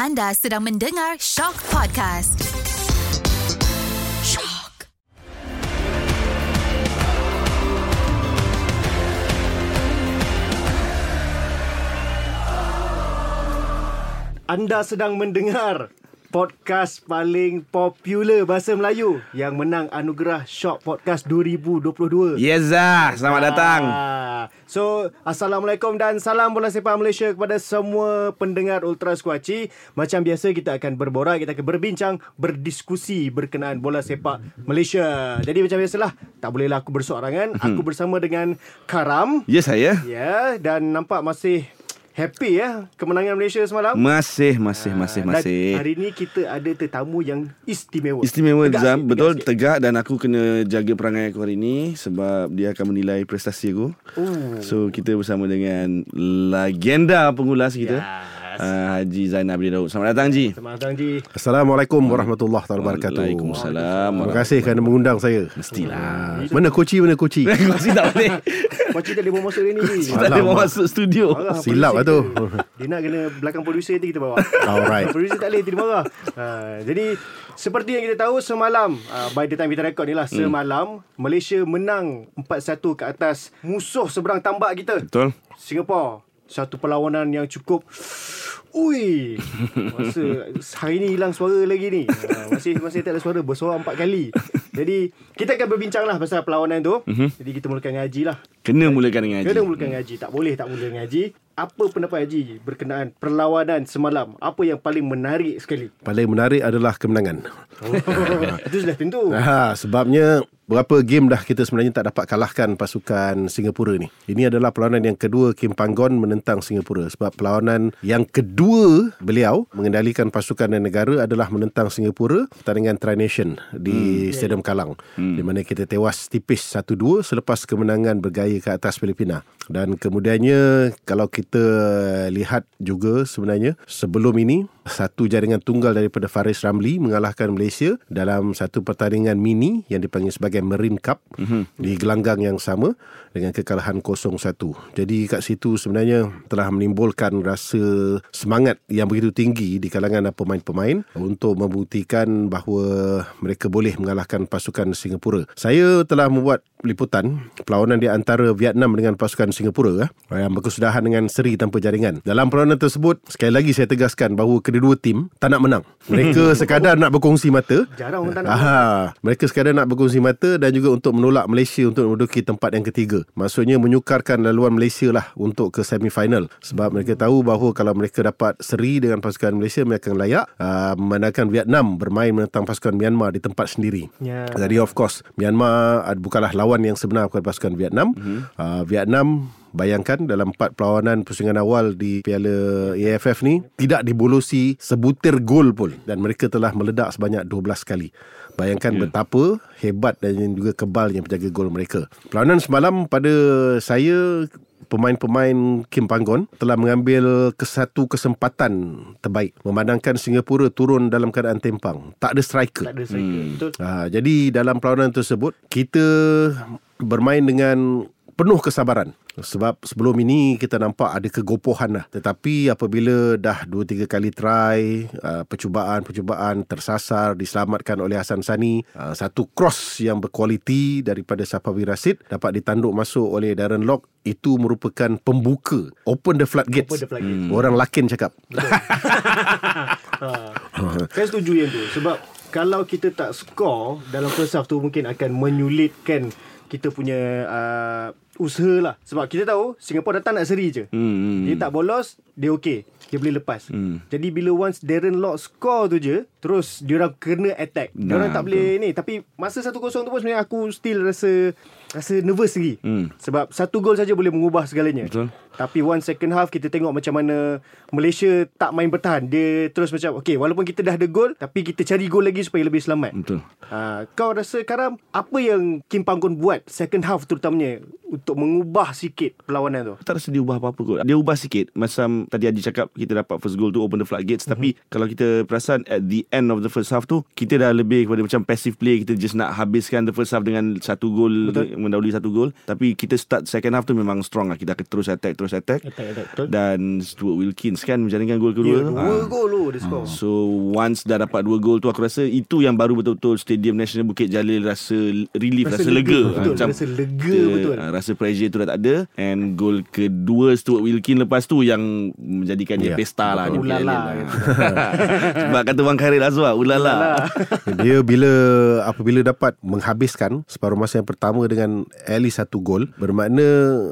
Anda sedang mendengar Shock Podcast. Shock. Anda sedang mendengar podcast paling popular bahasa Melayu yang menang anugerah Shock Podcast 2022. Yes ah, selamat datang. Ah, So, Assalamualaikum dan salam bola sepak Malaysia kepada semua pendengar Ultra Squatchy. Macam biasa kita akan berborak, kita akan berbincang, berdiskusi berkenaan bola sepak Malaysia. Jadi macam biasalah, tak bolehlah aku bersorangan. Aku bersama dengan Karam. Ya saya. Ya, dan nampak masih happy ya kemenangan Malaysia semalam. Masih masih masih Dan masih. hari ni kita ada tetamu yang istimewa. Istimewa Tegak Zam Betul sikit. tegak Dan aku kena jaga perangai aku hari ni Sebab dia akan menilai prestasi aku Oh. So kita bersama dengan Legenda pengulas kita Yes. Uh, Haji Zainal Abdi Daud Selamat datang Haji Selamat datang Ji. Assalamualaikum warahmatullahi wabarakatuh. Waalaikumsalam Terima kasih kerana mengundang saya. Mestilah Mana koci mana koci? Masih tak boleh Macam tak boleh masuk ni. Ji. Tak boleh masuk studio Marah Silap lah tu. Dia nak kena belakang producer nanti kita bawa. Alright. producer tak boleh, dia marah. Ha, jadi, seperti yang kita tahu semalam, uh, by the time kita record ni lah, Hmm. semalam, Malaysia menang 4-1 ke atas musuh seberang tambak kita. Betul Singapura. Satu perlawanan yang cukup Ui Masa Hari ni hilang suara lagi ni. Ha, Masih masih tak ada suara Bersuara empat kali. Jadi Kita akan berbincang lah Pasal perlawanan tu. Mhm. Jadi kita mulakan ngaji lah Kena mulakan dengan Kena Haji. mulakan ngaji Tak boleh tak mula ngaji Apa pendapat Haji Berkenaan perlawanan semalam? Apa yang paling menarik sekali? Paling menarik adalah kemenangan. Itu sudah tentu. Ha, sebabnya berapa game dah kita sebenarnya tak dapat kalahkan pasukan Singapura ni. Ini adalah perlawanan yang kedua Kim Panggon menentang Singapura. Sebab perlawanan yang kedua beliau mengendalikan pasukan dan negara adalah menentang Singapura pertandingan Tri Nation di hmm. Stadium Kalang hmm. di mana kita tewas tipis 1-2 selepas kemenangan bergaya ke atas Filipina. Dan kemudiannya kalau kita lihat juga sebenarnya sebelum ini satu jaringan tunggal daripada Faris Ramli mengalahkan Malaysia dalam satu pertandingan mini yang dipanggil sebagai Marine Cup mm-hmm. di gelanggang yang sama dengan kekalahan 0-1. Jadi kat situ sebenarnya telah menimbulkan rasa semangat yang begitu tinggi di kalangan pemain-pemain untuk membuktikan bahawa mereka boleh mengalahkan pasukan Singapura. Saya telah membuat liputan perlawanan di antara Vietnam dengan pasukan Singapura eh, yang berkesudahan dengan seri tanpa jaringan. Dalam perlawanan tersebut, sekali lagi saya tegaskan bahawa kedua-dua tim tak nak menang. Mereka sekadar nak berkongsi mata. Jarang orang tak nak Aha, mereka sekadar nak berkongsi mata dan juga untuk menolak Malaysia untuk menduduki tempat yang ketiga. Maksudnya menyukarkan laluan Malaysia lah untuk ke semifinal. Sebab mereka tahu bahawa kalau mereka dapat seri dengan pasukan Malaysia, mereka akan layak uh, memandangkan Vietnam bermain menentang pasukan Myanmar di tempat sendiri. Ya. Jadi of course Myanmar uh, bukanlah lawan yang sebenar kepada pasukan Vietnam. Mm-hmm. Uh, Vietnam bayangkan dalam empat perlawanan pusingan awal di Piala AFF ni tidak dibolosi sebutir gol pun dan mereka telah meledak sebanyak 12 kali. Bayangkan yeah. betapa hebat dan juga kebalnya penjaga gol mereka. Perlawanan semalam pada saya pemain-pemain Kim Panggon telah mengambil ke satu kesempatan terbaik memandangkan Singapura turun dalam keadaan tempang. Tak ada striker. Tak ada striker hmm. Betul Ha, jadi dalam perlawanan tersebut kita bermain dengan penuh kesabaran. Sebab sebelum ini kita nampak ada kegopohan lah. Tetapi apabila dah 2-3 kali try, uh, percubaan-percubaan tersasar, diselamatkan oleh Hassan Sani, uh, satu cross yang berkualiti daripada Safawi Rasid dapat ditanduk masuk oleh Darren Lock, itu merupakan pembuka. Open the floodgates. Open the floodgates. Hmm. Orang lakin cakap. ha. Saya setuju yang tu Sebab Kalau kita tak score Dalam first half tu Mungkin akan menyulitkan Kita punya uh, Usaha lah. Sebab kita tahu Singapore datang nak seri je. Hmm, Dia tak bolos Dia okey. Dia boleh lepas. Hmm. Jadi bila once Darren Lock score tu je Terus Diorang kena attack. Nah, tak boleh ni. Tapi Masa 1-0 tu pun sebenarnya Aku still rasa Rasa nervous lagi. Hmm. Sebab satu gol saja Boleh mengubah segalanya. Betul. Tapi one second half kita tengok macam mana Malaysia tak main bertahan. Dia terus macam okay walaupun kita dah ada gol tapi kita cari gol lagi supaya lebih selamat. Betul Ha, kau rasa Karam apa yang Kim Panggon buat second half terutamanya untuk mengubah sikit perlawanan tu? tak rasa dia ubah apa-apa kot. Dia ubah sikit. Macam tadi Haji cakap kita dapat first goal tu open the floodgates. Mm-hmm. Tapi kalau kita perasan at the end of the first half tu kita dah lebih kepada macam passive play. Kita just nak habiskan the first half dengan satu gol Betul. mendahului satu gol Tapi kita start second half tu memang strong lah Kita akan terus attack Terus attack Attack, attack, betul. Dan Stuart Wilkins kan Menjalankan gol kedua tu. dua Ah. gol lu dia skor. So once dah dapat dua gol tu Aku rasa itu yang baru betul-betul Stadium National Bukit Jalil Rasa relief Rasa, Rasa lega, lega, betul, rasa lega, betul. ah, Rasa pressure tu dah tak ada And gol kedua Stuart Wilkins lepas tu Yang menjadikan dia Ya, pesta lah Ulala, lah. Sebab kata Bang Khairil Azwar Ulala Dia bila apabila dapat menghabiskan separuh masa yang pertama dengan at least satu gol bermakna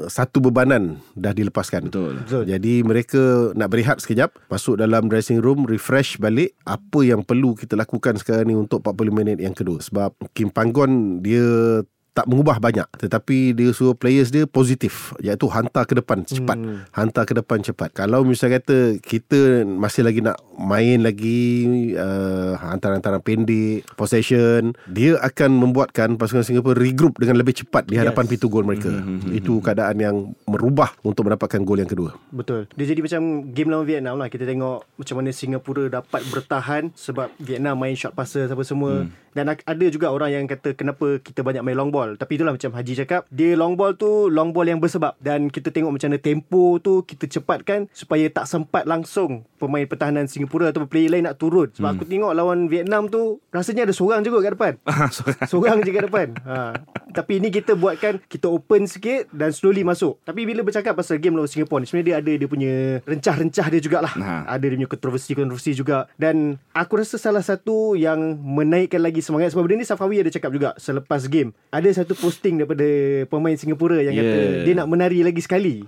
satu bebanan dah dilepaskan. Betul. Betul. Jadi mereka nak berehat sekejap, masuk dalam dressing room, refresh balik apa yang perlu kita lakukan sekarang ni untuk 40 minit yang kedua. Sebab Kim Panggon dia tak mengubah banyak tetapi dia suruh players dia positif iaitu hantar ke depan cepat hmm. hantar ke depan cepat kalau misalnya kata kita masih lagi nak main lagi uh, hantaran-hantaran pendek possession dia akan membuatkan pasukan Singapura regroup dengan lebih cepat di hadapan Yes. pintu gol mereka itu keadaan yang merubah untuk mendapatkan gol yang kedua Betul. Dia jadi macam game lawan Vietnam lah. Kita tengok macam mana Singapura dapat bertahan sebab Vietnam main short passer apa semua. Hmm. Dan ada juga orang yang kata kenapa kita banyak main long ball. Tapi itulah macam Haji cakap, dia long ball tu long ball yang bersebab. Dan kita tengok macam mana tempo tu kita cepatkan supaya tak sempat langsung pemain pertahanan Singapura atau player lain nak turun. Sebab hmm. aku tengok lawan Vietnam tu rasanya ada seorang juga kat depan. Seorang je kat depan. Ha. Tapi ni kita buatkan kita open sikit dan slowly masuk. Tapi bila bercakap pasal game lawan Singapore ni sebenarnya dia ada dia punya rencah-rencah dia jugalah. Ha. Ada dia punya kontroversi-kontroversi juga dan aku rasa salah satu yang menaikkan lagi semangat sebab benda ni Safawi ada cakap juga selepas game. Ada satu posting daripada pemain Singapura yang kata Yeah. dia nak menari lagi sekali.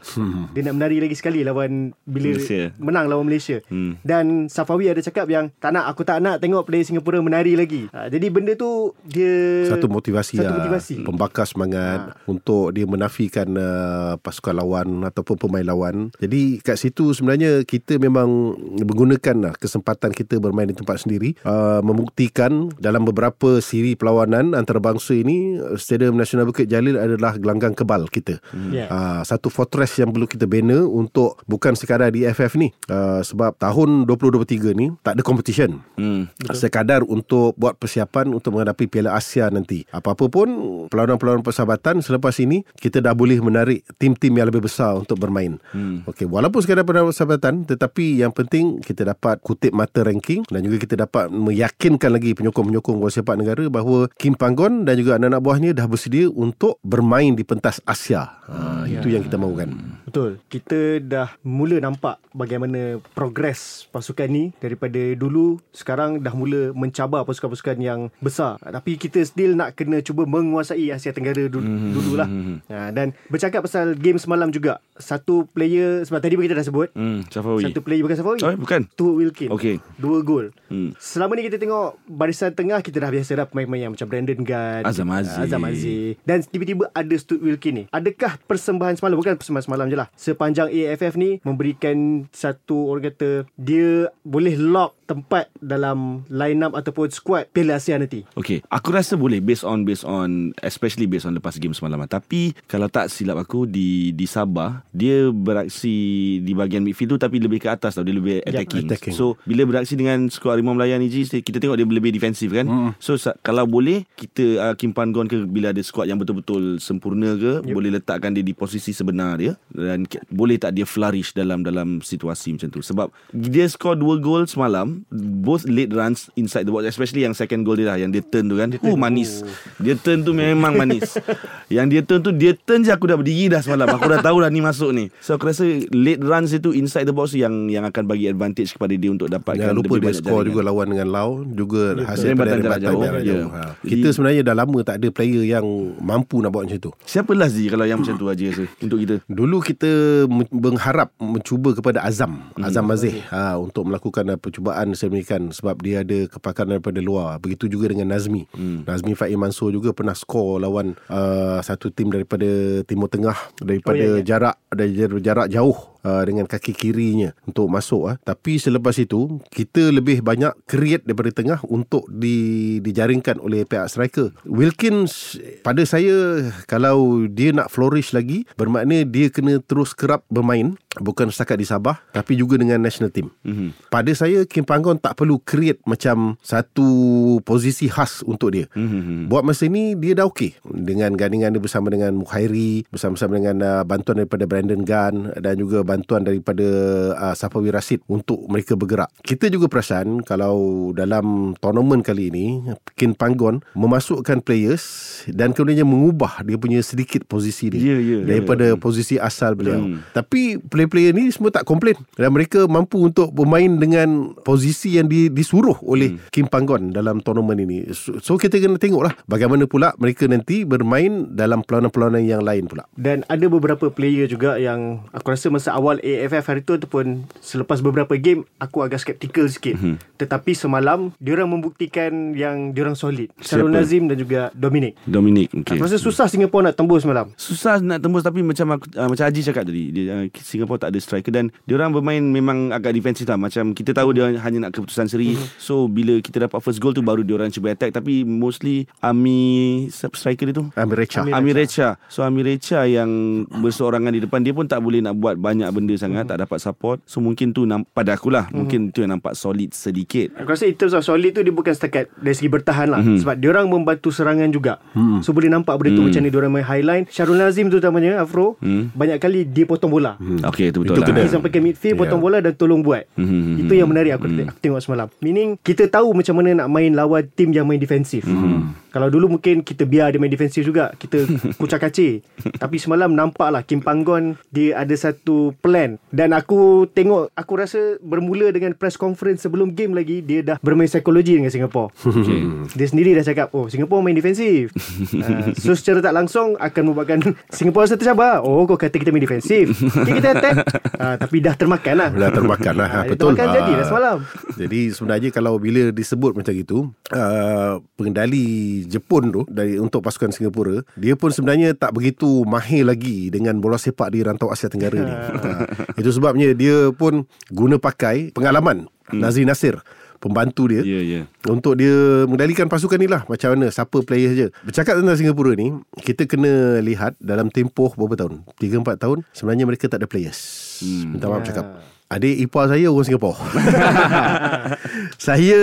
dia nak menari lagi sekali lawan bila Malaysia. menang lawan Malaysia. Hmm. Dan Safawi ada cakap yang tak nak aku tak nak tengok player Singapura menari lagi. Ha, jadi benda tu dia satu motivasi satu lah. motivasi. pembakar semangat untuk dia menafikan uh, pasukan lawan ataupun pemain lawan jadi kat situ sebenarnya kita memang menggunakan lah kesempatan kita bermain di tempat sendiri uh, membuktikan dalam beberapa siri perlawanan antarabangsa ini Stadium Nasional Bukit Jalil adalah gelanggang kebal kita Ya. uh, satu fortress yang perlu kita bina untuk bukan sekadar di FF ni uh, sebab tahun 2023 ni tak ada competition hmm. sekadar untuk buat persiapan untuk menghadapi Piala Asia nanti. Apa-apa pun perlawanan-perlawanan persahabatan selepas ini kita dah boleh menarik tim-tim yang lebih besar untuk bermain. Hmm. Okey, walaupun sekadar perlawanan persahabatan tetapi yang penting kita dapat kutip mata ranking dan juga kita dapat meyakinkan lagi penyokong-penyokong sepak negara bahawa Kim Panggon dan juga anak-anak buahnya dah bersedia untuk bermain di pentas Asia. Ha, itu yang kita mahukan. Betul. Kita dah mula nampak bagaimana progres pasukan ni daripada dulu sekarang dah mula mencabar pasukan-pasukan yang besar. Tapi kita still nak kena cuba menguasai Asia Tenggara dulu, mm-hmm. dululah. Ha, dan bercakap pasal game semalam juga. Satu player sebab tadi kita dah sebut. Hmm. Safawi Satu player bukan Safawi. Oh, bukan. Stuart Wilkin. Okey. Dua gol. Hmm. Selama ni kita tengok barisan tengah kita dah biasa dah pemain-pemain yang macam Brandon Gunn, Azam Aziz. Azam Aziz. Dan tiba-tiba ada Stuart Wilkin ni. Adakah persembahan semalam bukan persembahan semalam je lah. Sepanjang AFF ni memberikan satu orang kata dia boleh lock tempat dalam line up ataupun squad Piala Asia nanti. Okay Aku rasa boleh Based on Based on Especially based on Lepas game semalam Tapi Kalau tak silap aku Di di Sabah Dia beraksi Di bahagian midfield tu Tapi lebih ke atas tau Dia lebih attacking, attacking. So bila beraksi dengan Skuad Harimau Melayan ni Kita tengok dia lebih defensif kan mm. So sa- kalau boleh Kita uh, Kim Pan Gon ke Bila ada skuad yang betul-betul Sempurna ke yep. Boleh letakkan dia Di posisi sebenar dia Dan ke- boleh tak dia flourish Dalam dalam situasi macam tu Sebab Dia score 2 gol semalam Both late runs Inside the box Especially yang second goal dia lah Yang dia turn tu kan Uh manis Dia turn tu memang manis Yang dia turn tu Dia turn je aku dah berdiri dah semalam Aku dah tahu dah ni masuk ni So aku rasa Late runs itu Inside the box tu Yang yang akan bagi advantage Kepada dia untuk dapatkan Jangan lupa dia skor jaringan. juga lawan dengan Lau juga hasil Rembatan pada jarak jauh. jarak jauh. Ha. Jadi- Kita sebenarnya dah lama tak ada player yang mampu nak buat macam tu. Siapa last Ji Kalau yang macam tu aja rasa Untuk kita Dulu kita men- mengharap mencuba kepada Azam, Hmm. Azam Azih ha, untuk melakukan uh, sedemikian sebab dia ada kepakaran daripada luar. Begitu juga dengan Nazmi. Hmm. Nazmi Faiz Mansur juga pernah skor lawan uh, satu tim daripada Timur Tengah daripada Oh, ya, ya. jarak dari jarak jauh uh, dengan kaki kirinya untuk masuk ah. Tapi selepas itu kita lebih banyak create daripada tengah untuk di dijaringkan oleh pihak striker. Wilkins pada saya kalau dia nak flourish lagi bermakna dia kena terus kerap bermain bukan setakat di Sabah tapi juga dengan national team. Mm-hmm. Pada saya Kim Panggon tak perlu create macam satu posisi khas untuk dia. Mm-hmm. Buat masa ni dia dah okey dengan gandingan dia bersama dengan Mukhairi, bersama-sama dengan uh, bantuan daripada Brandon Gunn dan juga bantuan daripada uh, Safawi Rashid untuk mereka bergerak. Kita juga perasan kalau dalam tournament kali ini Kim Panggon memasukkan players dan kemudiannya mengubah dia punya sedikit posisi dia Ya, ya, daripada posisi asal beliau. Hmm. Tapi player-player ni semua tak komplain dan mereka mampu untuk bermain dengan posisi yang di, disuruh oleh hmm. Kim Panggon dalam tournament ini. So, so kita kena tengoklah bagaimana pula mereka nanti bermain dalam perlawanan-perlawanan yang lain pula. Dan ada beberapa player juga yang aku rasa masa awal AFF hari tu ataupun selepas beberapa game aku agak skeptikal sikit. Mm-hmm. Tetapi semalam diorang membuktikan yang diorang solid. Syarul Siapa? Nazim dan juga Dominic. Dominic Okay. Aku rasa susah Singapura nak tembus semalam. Susah nak tembus tapi macam aku, uh, macam Haji cakap tadi dia uh, Singapore tak ada striker dan dia orang bermain memang agak defensif lah macam kita tahu dia hanya nak keputusan seri so bila kita dapat first goal tu baru dia orang cuba attack tapi mostly Ami striker dia tu Amir Recha. Amir- Amir Recha So Amir Recha yang berseorangan di depan Dia pun tak boleh nak buat banyak benda sangat Tak dapat support So mungkin tu namp- pada akulah Mungkin tu yang nampak solid sedikit Aku rasa in terms of solid tu dia bukan setakat dari segi bertahan lah. Mm-hmm. Sebab diorang membantu serangan juga. Mm. So boleh nampak benda tu macam ni diorang main highline. Syarul Nazim tu utamanya Afro. Mm. Banyak kali dia potong bola. Mm. Okay itu betul Itu lah. Dia sampai ke midfield Ya. potong bola dan tolong buat. Mhm, Itu yang menarik aku, aku tengok semalam. Meaning kita tahu macam mana nak main lawan tim yang main defensif. Kalau dulu mungkin kita biar dia main defensif juga. Kita kucak kacir. Tapi semalam nampak lah Kim Panggon dia ada satu plan. Dan aku tengok aku rasa bermula dengan press conference sebelum game lagi dia dah bermain psikologi dengan Singapore. okay. Dia sendiri dah cakap Oh Singapore main defensif uh, So secara tak langsung Akan membuatkan Singapore rasa tercabar Oh kau kata kita main defensif okay, Kita attack uh, Tapi dah termakan lah Dah termakan lah. Ah, ha, betul. Termakan jadi dah Ah. semalam Jadi sebenarnya kalau bila disebut macam itu, uh, pengendali Jepun tu dari untuk pasukan Singapura, dia pun sebenarnya tak begitu mahir lagi dengan bola sepak di rantau Asia Tenggara ni. itu sebabnya dia pun guna pakai pengalaman Nazri Nasir pembantu dia. Ya ya. Untuk dia mengendalikan pasukan ni lah macam mana siapa player je. Bercakap tentang Singapura ni kita kena lihat dalam tempoh berapa tahun? 3-4 tahun sebenarnya mereka tak ada players. Hmm. minta maaf cakap. Adik ipar saya orang Singapura. Saya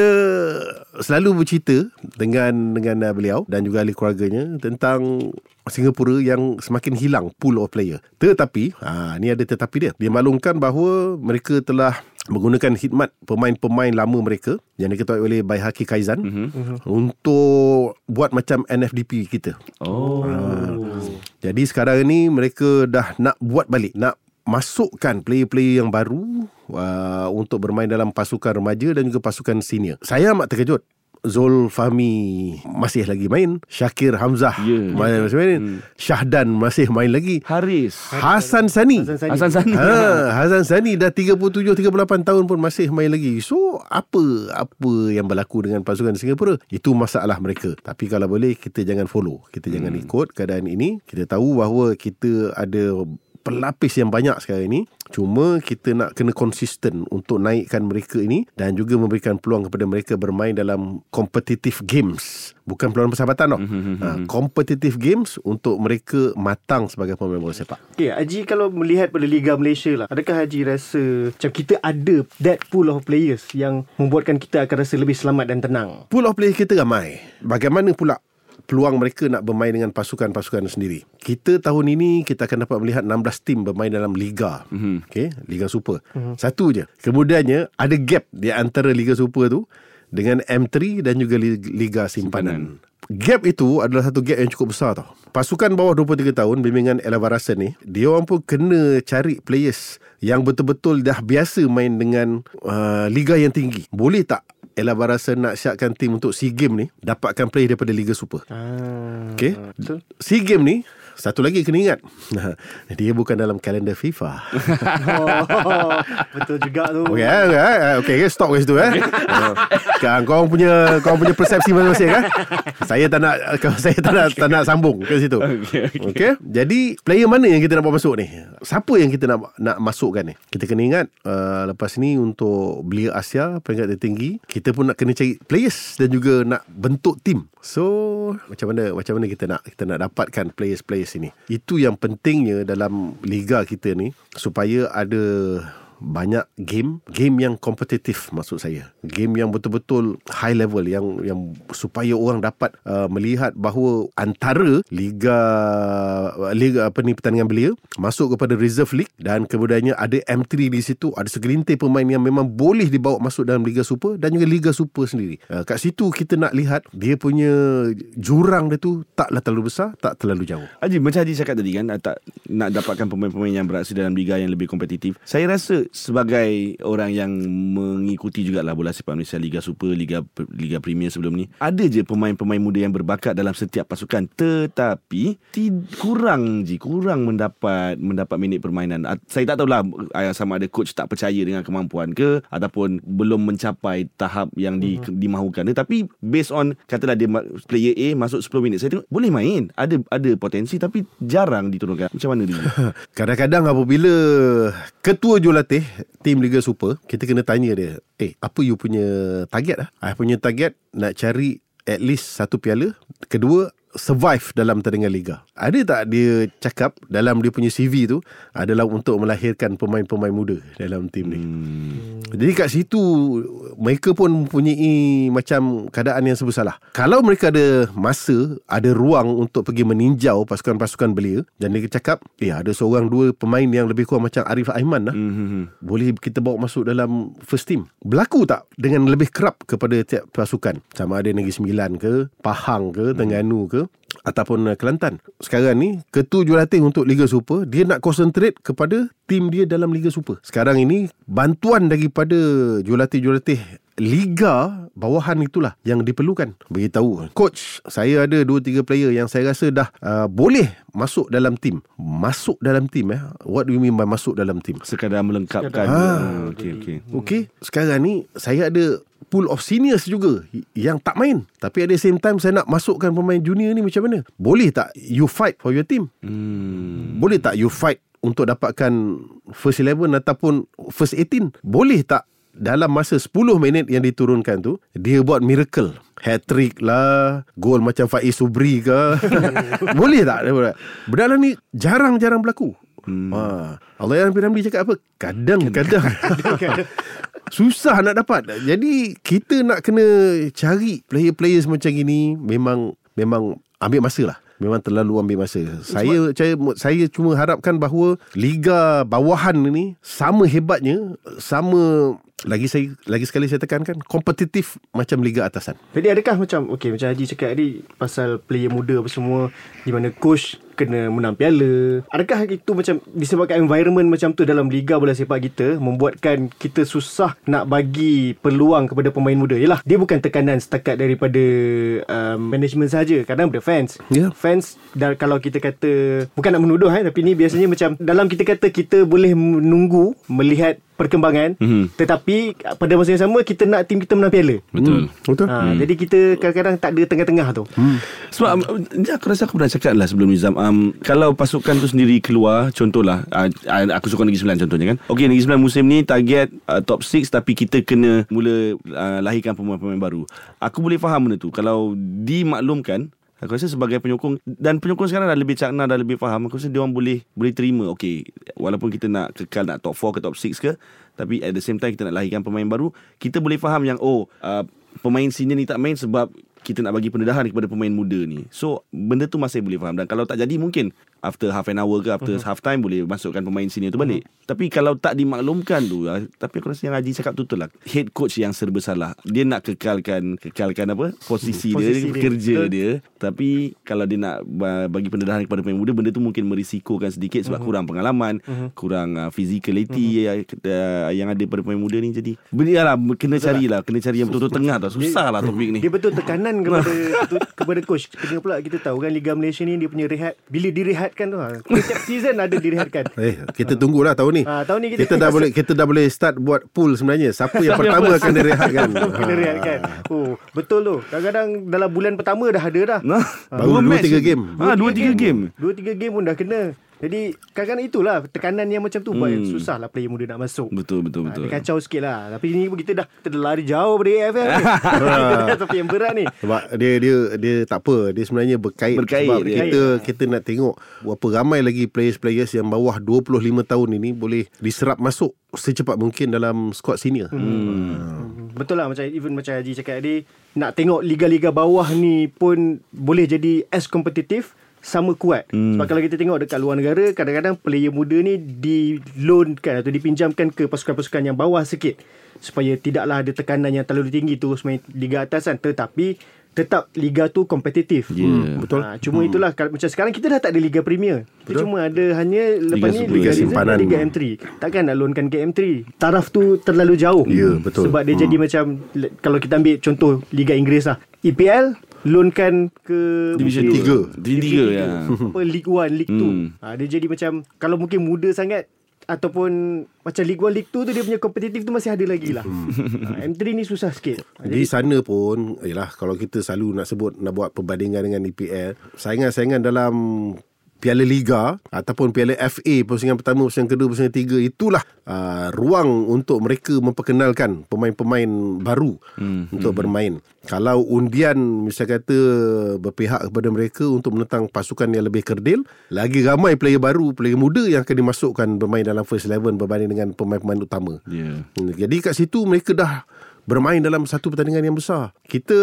selalu bercerita dengan dengan beliau dan juga ahli keluarganya tentang Singapura yang semakin hilang pool of player. Tetapi, ha, ni ada tetapi dia. Dia maklumkan bahawa mereka telah menggunakan khidmat pemain-pemain lama mereka yang diketuai oleh Baihaki Kaizan mm-hmm. untuk buat macam NFDP kita. Oh Jadi sekarang ni mereka dah nak buat balik, nak masukkan player-player yang baru uh, untuk bermain dalam pasukan remaja dan juga pasukan senior. Saya amat terkejut. Zul Fahmi masih lagi main Syakir Hamzah yeah. masih main hmm. Syahdan masih main lagi Haris Hasan Sani Hasan Sani. Hasan Sani Ha, Hazan Sani dah 37 38 tahun pun masih main lagi. So apa apa yang berlaku dengan pasukan Singapura? Itu masalah mereka. Tapi kalau boleh kita jangan follow. Kita hmm. jangan ikut keadaan ini. Kita tahu bahawa kita ada pelapis yang banyak sekarang ini. Cuma kita nak kena konsisten untuk naikkan mereka ini dan juga memberikan peluang kepada mereka bermain dalam competitive games. Bukan peluang persahabatan tau. Ha, competitive games untuk mereka matang sebagai pemain bola sepak. Okay Haji kalau melihat pada Liga Malaysia lah Adakah Haji rasa Macam kita ada That pool of players Yang membuatkan kita akan rasa lebih selamat dan tenang? Pool of player kita ramai. Bagaimana pula peluang mereka nak bermain dengan pasukan-pasukan sendiri. Kita tahun ini kita akan dapat melihat 16 tim bermain dalam liga. Mm-hmm. Okay, Liga Super. Mm-hmm. Satu je. Kemudiannya ada gap di antara Liga Super tu dengan M3 dan juga Li- Liga Simpanan. Gap itu adalah satu gap yang cukup besar tau. Pasukan bawah 23 tahun bimbingan Ella Varasen ni, dia orang pun kena cari players yang betul-betul dah biasa main dengan uh, liga yang tinggi. Boleh tak Ella Varasen nak siapkan tim untuk SEA Game ni dapatkan player daripada Liga Super? ah, Okay. Betul SEA Game ni satu lagi kena ingat. Dia bukan dalam kalender FIFA. Oh, betul juga tu. Okey, eh, eh, okey, okay, stop kat situ eh. Kan kau punya kau punya persepsi masing-masing kan. Saya tak nak saya tak nak tak nak sambung ke situ. Okey, okey. Okey. Jadi player mana yang kita nak bawa masuk ni? Siapa yang kita nak nak masukkan ni? Kita kena ingat uh, lepas ni untuk belia Asia peringkat tertinggi, kita pun nak kena cari players dan juga nak bentuk tim. So, macam mana macam mana kita nak kita nak dapatkan players-players ini? Itu yang pentingnya dalam liga kita ni supaya ada banyak game game yang kompetitif maksud saya. Game yang betul-betul high level yang yang supaya orang dapat uh, melihat bahawa antara liga liga apa ni pertandingan belia masuk kepada reserve league dan kemudiannya ada M3 di situ ada segelintir pemain yang memang boleh dibawa masuk dalam liga super dan juga liga super sendiri. Uh, kat situ kita nak lihat dia punya jurang dia tu taklah terlalu besar tak terlalu jauh. Haji macam Haji cakap tadi kan tak nak dapatkan pemain-pemain yang beraksi dalam liga yang lebih kompetitif. Saya rasa sebagai orang yang mengikuti jugalah bola sepak Malaysia Liga Super, Liga Liga Premier sebelum ni, ada je pemain-pemain muda yang berbakat dalam setiap pasukan. Tetapi ti, kurang je kurang mendapat mendapat minit permainan. Saya tak tahulah ah, sama ada coach tak percaya dengan kemampuan ke ataupun belum mencapai tahap yang di, Mhm. dimahukan tetapi based on katalah dia player A masuk 10 minit saya tengok boleh main. Ada ada potensi tapi jarang diturunkan. Macam mana dia? Kadang-kadang apabila ketua jurulatih tim Liga Super, kita kena tanya dia, "Eh, apa you punya target ah?" I punya target nak cari at least satu piala, kedua survive dalam pertandingan liga. Ada tak dia cakap dalam dia punya CV tu adalah untuk melahirkan pemain-pemain muda dalam tim ni. Hmm. Jadi kat situ mereka pun mempunyai macam keadaan yang serba salah. Kalau mereka ada masa, ada ruang untuk pergi meninjau pasukan-pasukan belia dan dia cakap, "Eh, ada seorang dua pemain yang lebih kurang macam Arif Aiman lah. Hmm. Boleh kita bawa masuk dalam first team. Berlaku tak dengan lebih kerap kepada tiap pasukan? Sama ada Negeri Sembilan ke, Pahang ke, Terengganu ke ataupun uh, Kelantan. Sekarang ni ketua jurulatih untuk Liga Super dia nak concentrate kepada tim dia dalam Liga Super. Sekarang ini bantuan daripada jurulatih-jurulatih Liga bawahan itulah yang diperlukan. Beritahu, coach, saya ada 2 3 player yang saya rasa dah uh, boleh masuk dalam tim. Masuk dalam tim eh. What do you mean by masuk dalam tim? sekadar melengkapkan Ha. Okey okey Okey, sekarang ni saya ada pool of seniors juga yang tak main. Tapi at the same time saya nak masukkan pemain junior ni macam mana? Boleh tak you fight for your team? hmm. Boleh tak you fight untuk dapatkan first 11 ataupun first 18? Boleh tak dalam masa 10 minit yang diturunkan tu dia buat miracle. Hat-trick lah gol macam Faiz Subri ke. Boleh tak benda ni jarang-jarang berlaku. Hmm. ha. Allah yang Ramli cakap apa? Kadang-kadang susah nak dapat. Jadi kita nak kena cari player-player macam ini memang memang ambil masa lah. Memang terlalu ambil masa. Saya saya saya cuma harapkan bahawa liga bawahan ini sama hebatnya, sama lagi saya lagi sekali saya tekankan kompetitif macam liga atasan. Jadi adakah macam Okay macam Haji cakap tadi Pasal player muda apa semua Di mana coach Kena menang piala Adakah itu macam Disebabkan environment macam tu Dalam liga bola sepak kita Membuatkan kita susah Nak bagi peluang Kepada pemain muda Yelah Dia bukan tekanan Setakat daripada um, Management saja Kadang daripada fans Ya. Fans dan Kalau kita kata Bukan nak menuduh eh, Tapi ni biasanya macam Dalam kita kata Kita boleh menunggu Melihat perkembangan Mhm. Tetapi Pada masa yang sama Kita nak tim kita menang piala betul Betul? Ha, hmm. Jadi kita kadang-kadang tak ada tengah-tengah tu. Hmm. Sebab um, aku rasa aku pernah cakap lah sebelum Nizam um, Kalau pasukan tu sendiri keluar Contohlah uh, Aku suka Negeri Sembilan contohnya kan Okey Negeri Sembilan musim ni target uh, top 6 Tapi kita kena mula uh, lahirkan pemain-pemain baru Aku boleh faham benda tu Kalau dimaklumkan Aku rasa sebagai penyokong Dan penyokong sekarang dah lebih cakna Dah lebih faham Aku rasa dia orang boleh Boleh terima Okey Walaupun kita nak kekal Nak top 4 ke top 6 ke Tapi at the same time Kita nak lahirkan pemain baru Kita boleh faham yang Oh uh, Pemain senior ni tak main Sebab kita nak bagi pendedahan kepada pemain muda ni. So benda tu masih boleh faham dan kalau tak jadi mungkin after half an hour ke after uh-huh. half time boleh masukkan pemain senior tu balik. Uh-huh. Tapi kalau tak dimaklumkan tu ah, tapi aku rasa yang Haji cakap tu lah. Head coach yang serba salah. Dia nak kekalkan kekalkan apa? Posisi, Posisi dia, dia. kerja Betul. dia. Tapi kalau dia nak ba- bagi pendedahan kepada pemain muda benda tu mungkin merisikokan sedikit sebab uh-huh. kurang pengalaman, uh-huh. kurang uh, physicality uh, yang ada pada pemain muda ni jadi. Benda lah kena carilah, kena cari yang betul-betul tengah tau. Susah lah topik ni. Dia betul tekanan kepada kepada coach. Kena pula kita tahu kan Liga Malaysia ni dia punya rehat bila direhat direhatkan tu. Ha. Setiap season ada direhatkan. Eh, kita tunggulah tahun ni. Ah, tahun ni kita- kita dah boleh kita dah boleh start buat pool sebenarnya. Siapa yang pertama akan direhatkan? Kena rehatkan. Oh, betul tu. Kadang-kadang dalam bulan pertama dah ada dah. Nah, Baru dua, tiga game. Ah, dua tiga game. Dua tiga game pun dah kena. Jadi kadang-kadang itulah tekanan yang macam tu buat Hmm. susah lah player muda nak masuk. Betul betul Ha, betul. dia kacau sikit lah Tapi ni pun kita dah Kita dah lari jauh dari AFL ni Kita dah Tapi yang berat ni Sebab dia dia dia tak apa, dia sebenarnya berkait, Berkait sebab dia. kita kita nak tengok berapa ramai lagi players-players yang bawah 25 tahun ini boleh diserap masuk secepat mungkin dalam squad senior. Hmm, Betul lah macam even macam Haji cakap tadi nak tengok liga-liga bawah ni pun boleh jadi as kompetitif sama kuat. Hmm. Sebab kalau kita tengok dekat luar negara kadang-kadang player muda ni di loankan atau dipinjamkan ke pasukan-pasukan yang bawah sikit supaya tidaklah ada tekanan yang terlalu tinggi terus main liga atasan tetapi tetap liga tu kompetitif. Ya. Hmm. Betul. Ha, cuma hmm. itulah kalau- macam sekarang kita dah tak ada liga premier. Kita Betul. cuma ada hanya lepas ni liga, Liga season simpanan. liga M3. Takkan nak loankan ke M3. Taraf tu terlalu jauh. Ya, betul. Sebab dia jadi macam kalau kita ambil contoh liga Inggeris lah. EPL loankan ke Division mungkin- tiga. Division Division tiga, ya. Apa League 1, League 2. Hmm. Ha, dia jadi macam kalau mungkin muda sangat ataupun macam League 1, League 2 tu dia punya kompetitif tu masih ada lagi lah. ha, M3 ni susah sikit. Ha, Di sana pun Yalah kalau kita selalu nak sebut Nak buat perbandingan dengan EPL Saingan-saingan dalam Piala Liga Ataupun Piala FA Pusingan pertama, pusingan kedua, pusingan ketiga Itulah uh, ruang untuk mereka memperkenalkan Pemain-pemain baru hmm. Untuk hmm. bermain Kalau undian Misal kata Berpihak kepada mereka Untuk menentang pasukan yang lebih kerdil Lagi ramai player baru Player muda yang akan dimasukkan Bermain dalam first eleven Berbanding dengan pemain-pemain utama Ya. Hmm, Jadi kat situ mereka dah bermain dalam satu pertandingan yang besar. Kita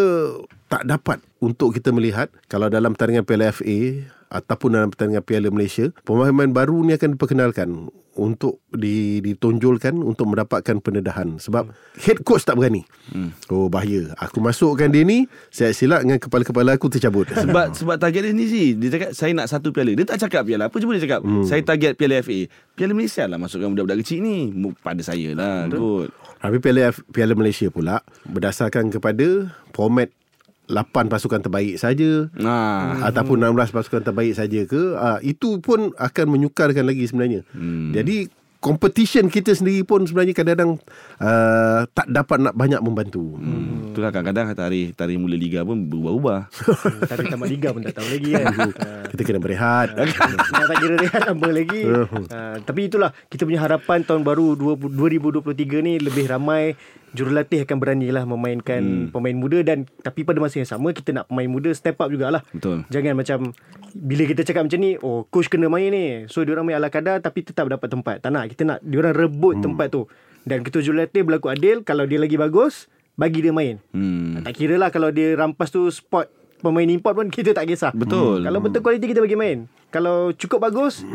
tak dapat untuk kita melihat kalau dalam pertandingan Piala FA ataupun dalam pertandingan Piala Malaysia, pemain-pemain baru ni akan diperkenalkan untuk di, ditonjolkan untuk mendapatkan pendedahan sebab head coach tak berani. Hmm. Oh bahaya. Aku masukkan dia ni, saya silap dengan kepala-kepala aku tercabut. Sebab sebab target dia ni sih Dia cakap saya nak satu piala Dia tak cakap piala Apa cuma dia cakap hmm. Saya target piala FA Piala Malaysia lah Masukkan budak-budak kecil ni Pada saya lah kot Habis Piala, Piala Malaysia pula berdasarkan kepada format 8 pasukan terbaik saja Nah ataupun 16 pasukan terbaik saja ke uh, itu pun akan menyukarkan lagi sebenarnya. Hmm. Jadi competition kita sendiri pun sebenarnya kadang-kadang uh, tak dapat nak banyak membantu. Hmm. Hmm. Itulah kadang-kadang tarikh tarikh mula liga pun berubah-ubah. Tarikh tamat liga pun tak tahu lagi kan. Ha. Kita kena berehat. Nak tak kira rehat lama lagi. ha, tapi itulah kita punya harapan tahun baru 20- 2023 ni lebih ramai jurulatih akan beranilah memainkan hmm. pemain muda dan tapi pada masa yang sama kita nak pemain muda step up jugalah. Betul. Jangan macam bila kita cakap macam ni, oh coach kena main ni. So diorang main ala kadar tapi tetap dapat tempat. Tak nak kita nak diorang rebut hmm. tempat tu. Dan ketua jurulatih berlaku adil kalau dia lagi bagus bagi dia main. Hmm. Tak kira lah kalau dia rampas tu spot pemain import pun kita tak kisah. Betul. Kalau betul kualiti kita bagi main. Kalau cukup bagus,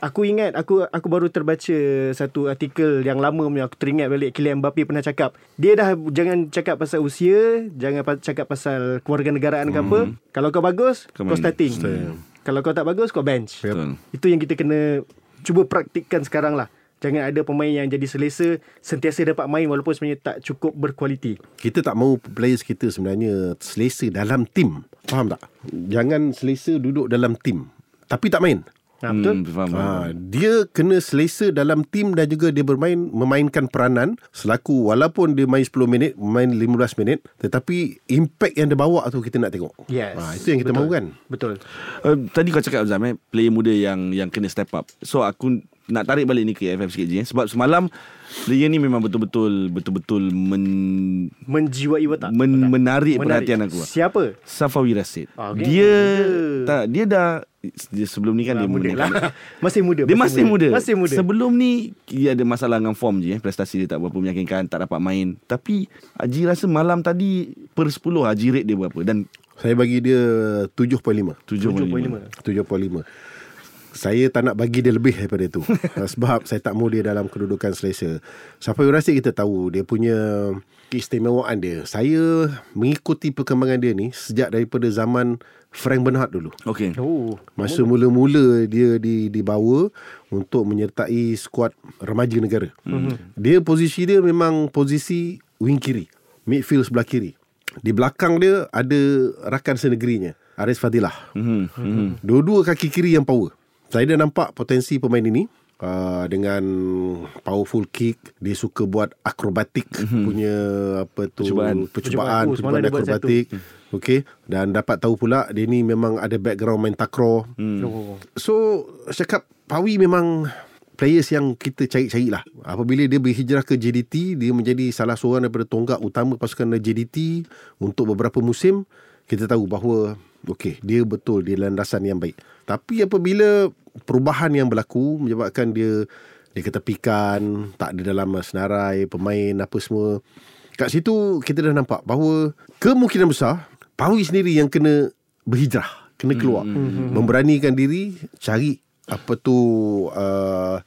aku ingat aku aku baru terbaca satu artikel yang lama punya aku teringat balik Kylian Mbappe pernah cakap. Dia dah jangan cakap pasal usia, jangan cakap pasal kewarganegaraan ke apa. Kalau kau bagus, Kau kau, starting. Start. Kalau kau tak bagus, kau bench. Betul. Itu yang kita kena cuba praktikkan sekarang lah. Jangan ada pemain yang jadi selesa sentiasa dapat main walaupun sebenarnya tak cukup berkualiti. Kita tak mahu players kita sebenarnya selesa dalam tim. Faham tak? Jangan selesa duduk dalam tim. Tapi tak main. Ha, betul? Hmm, faham, faham. Ha, dia kena selesa dalam tim dan juga dia bermain memainkan peranan selaku walaupun dia main 10 minit, main 15 minit tetapi impact yang dia bawa tu kita nak tengok. Yes. Ha, itu yang kita Betul. mahukan. Betul. Uh, tadi kau cakap Azam eh player muda yang yang kena step up. So aku nak tarik balik ni ke FF sikit je eh. sebab semalam player ni memang betul-betul betul-betul men, Menjiwai watak. men menarik, Menarik. perhatian aku. Siapa? Safawi Rasid. Ah, okay. Dia Muda. tak dia dah dia sebelum ni kan Ah, dia muda lah. Masih muda. Dia masih muda. Masih muda. Sebelum ni dia ada masalah dengan form je eh. Prestasi dia tak berapa meyakinkan, tak dapat main. Tapi Haji rasa malam tadi per 10 Haji rate dia berapa dan Saya bagi dia 7.5. 7.5. 7.5. Saya tak nak bagi dia lebih daripada itu. Sebab saya tak mahu dia dalam kedudukan selesa. Sampai Rasid kita tahu dia punya keistimewaan dia. Saya mengikuti perkembangan dia ni sejak daripada zaman Frank Bernhard dulu. Okey. Oh. Masa mula-mula dia di, dibawa untuk menyertai skuad remaja negara. Mm-hmm. Dia posisi dia memang posisi wing kiri. Midfield sebelah kiri. Di belakang dia ada rakan senegerinya. Aris Fadilah. Mhm. Mhm. Dua-dua kaki kiri yang power. Saya dah nampak potensi pemain ini uh, dengan powerful kick dia suka buat akrobatik mm-hmm. punya apa tu Percubaan. percubaan Percubaan. Oh, percubaan akrobatik okey dan dapat tahu pula dia ni memang ada background main takraw Hmm. Oh. so saya cakap Pawi memang players yang kita cari-cari lah. Apabila dia berhijrah ke JDT, dia menjadi salah seorang daripada tonggak utama pasukan JDT untuk beberapa musim. Kita tahu bahawa okey, dia betul dia landasan yang baik. Tapi apabila perubahan yang berlaku menyebabkan dia dia ketepikan, tak ada dalam senarai, pemain apa semua. Kat situ kita dah nampak bahawa kemungkinan besar Pawi sendiri yang kena berhijrah, kena keluar. Mm-hmm. Memberanikan diri cari apa tu uh,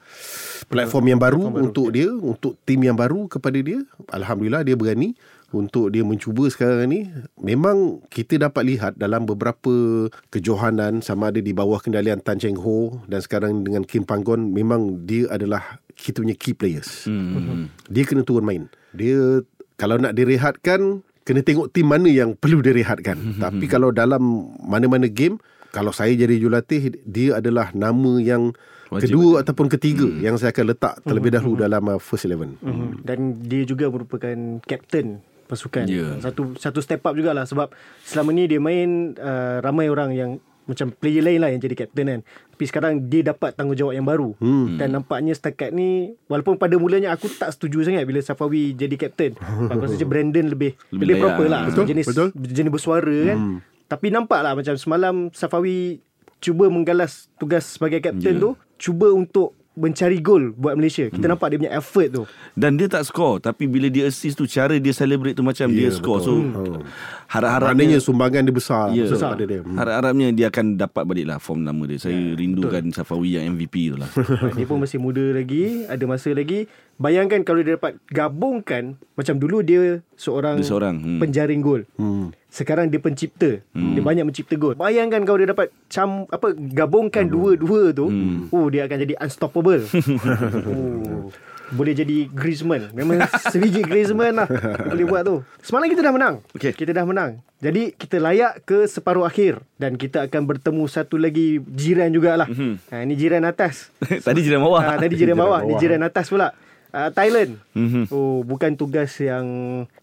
platform yang baru platform untuk baru, dia, untuk tim yang baru kepada dia. Alhamdulillah dia berani untuk dia mencuba sekarang ni. Memang kita dapat lihat dalam beberapa kejohanan sama ada di bawah kendalian Tan Cheng Ho dan sekarang dengan Kim Panggon memang dia adalah kita punya key players. Hmm. Dia kena turun main. Dia kalau nak direhatkan kena tengok tim mana yang perlu direhatkan. Hmm. Tapi kalau dalam mana-mana game kalau saya jadi jurulatih dia adalah nama yang Wajib kedua wajib. ataupun ketiga hmm. yang saya akan letak terlebih dahulu hmm. dalam uh, first eleven. Hmm. Dan dia juga merupakan captain pasukan. Yeah. Satu satu step up jugalah sebab selama ni dia main uh, ramai orang yang macam player lain lah yang jadi captain kan. Tapi sekarang dia dapat tanggungjawab yang baru. Hmm. Dan nampaknya setakat ni walaupun pada mulanya aku tak setuju sangat bila Safawi jadi captain. aku rasa macam Brandon lebih lebih, lebih proper lah. Betul, jenis betul. jenis bersuara kan. Hmm. Tapi nampak lah macam semalam Safawi cuba menggalas tugas sebagai kapten yeah. tu. Cuba untuk mencari gol buat Malaysia. Kita hmm. nampak dia punya effort tu. Dan dia tak score Tapi bila dia assist tu Cara dia celebrate tu Macam yeah, dia score So Hmm. Harap-harapnya Maknanya sumbangan dia besar Ya. besar pada dia. Hmm. Harap-harapnya dia akan dapat balik lah Form nama dia Saya Ya, rindukan Safawi yang MVP tu lah dia pun masih muda lagi, ada masa lagi. Bayangkan kalau dia dapat gabungkan macam dulu dia seorang, Dia seorang, hmm. penjaring gol. Hmm. Sekarang dia pencipta. Hmm. Dia banyak mencipta gol. Bayangkan kalau dia dapat cam apa gabungkan dua-dua tu, hmm. oh dia akan jadi unstoppable. oh. Boleh jadi Griezmann Memang sebiji Griezmann lah Boleh buat tu Semalam kita dah menang Okey. Kita dah menang Jadi kita layak ke separuh akhir Dan kita akan bertemu satu lagi Jiran jugalah mm-hmm. ha, Ini jiran atas Tadi jiran bawah ha, Tadi jiran bawah Ni bawah. jiran atas pula uh, Thailand Mhm. Oh bukan tugas yang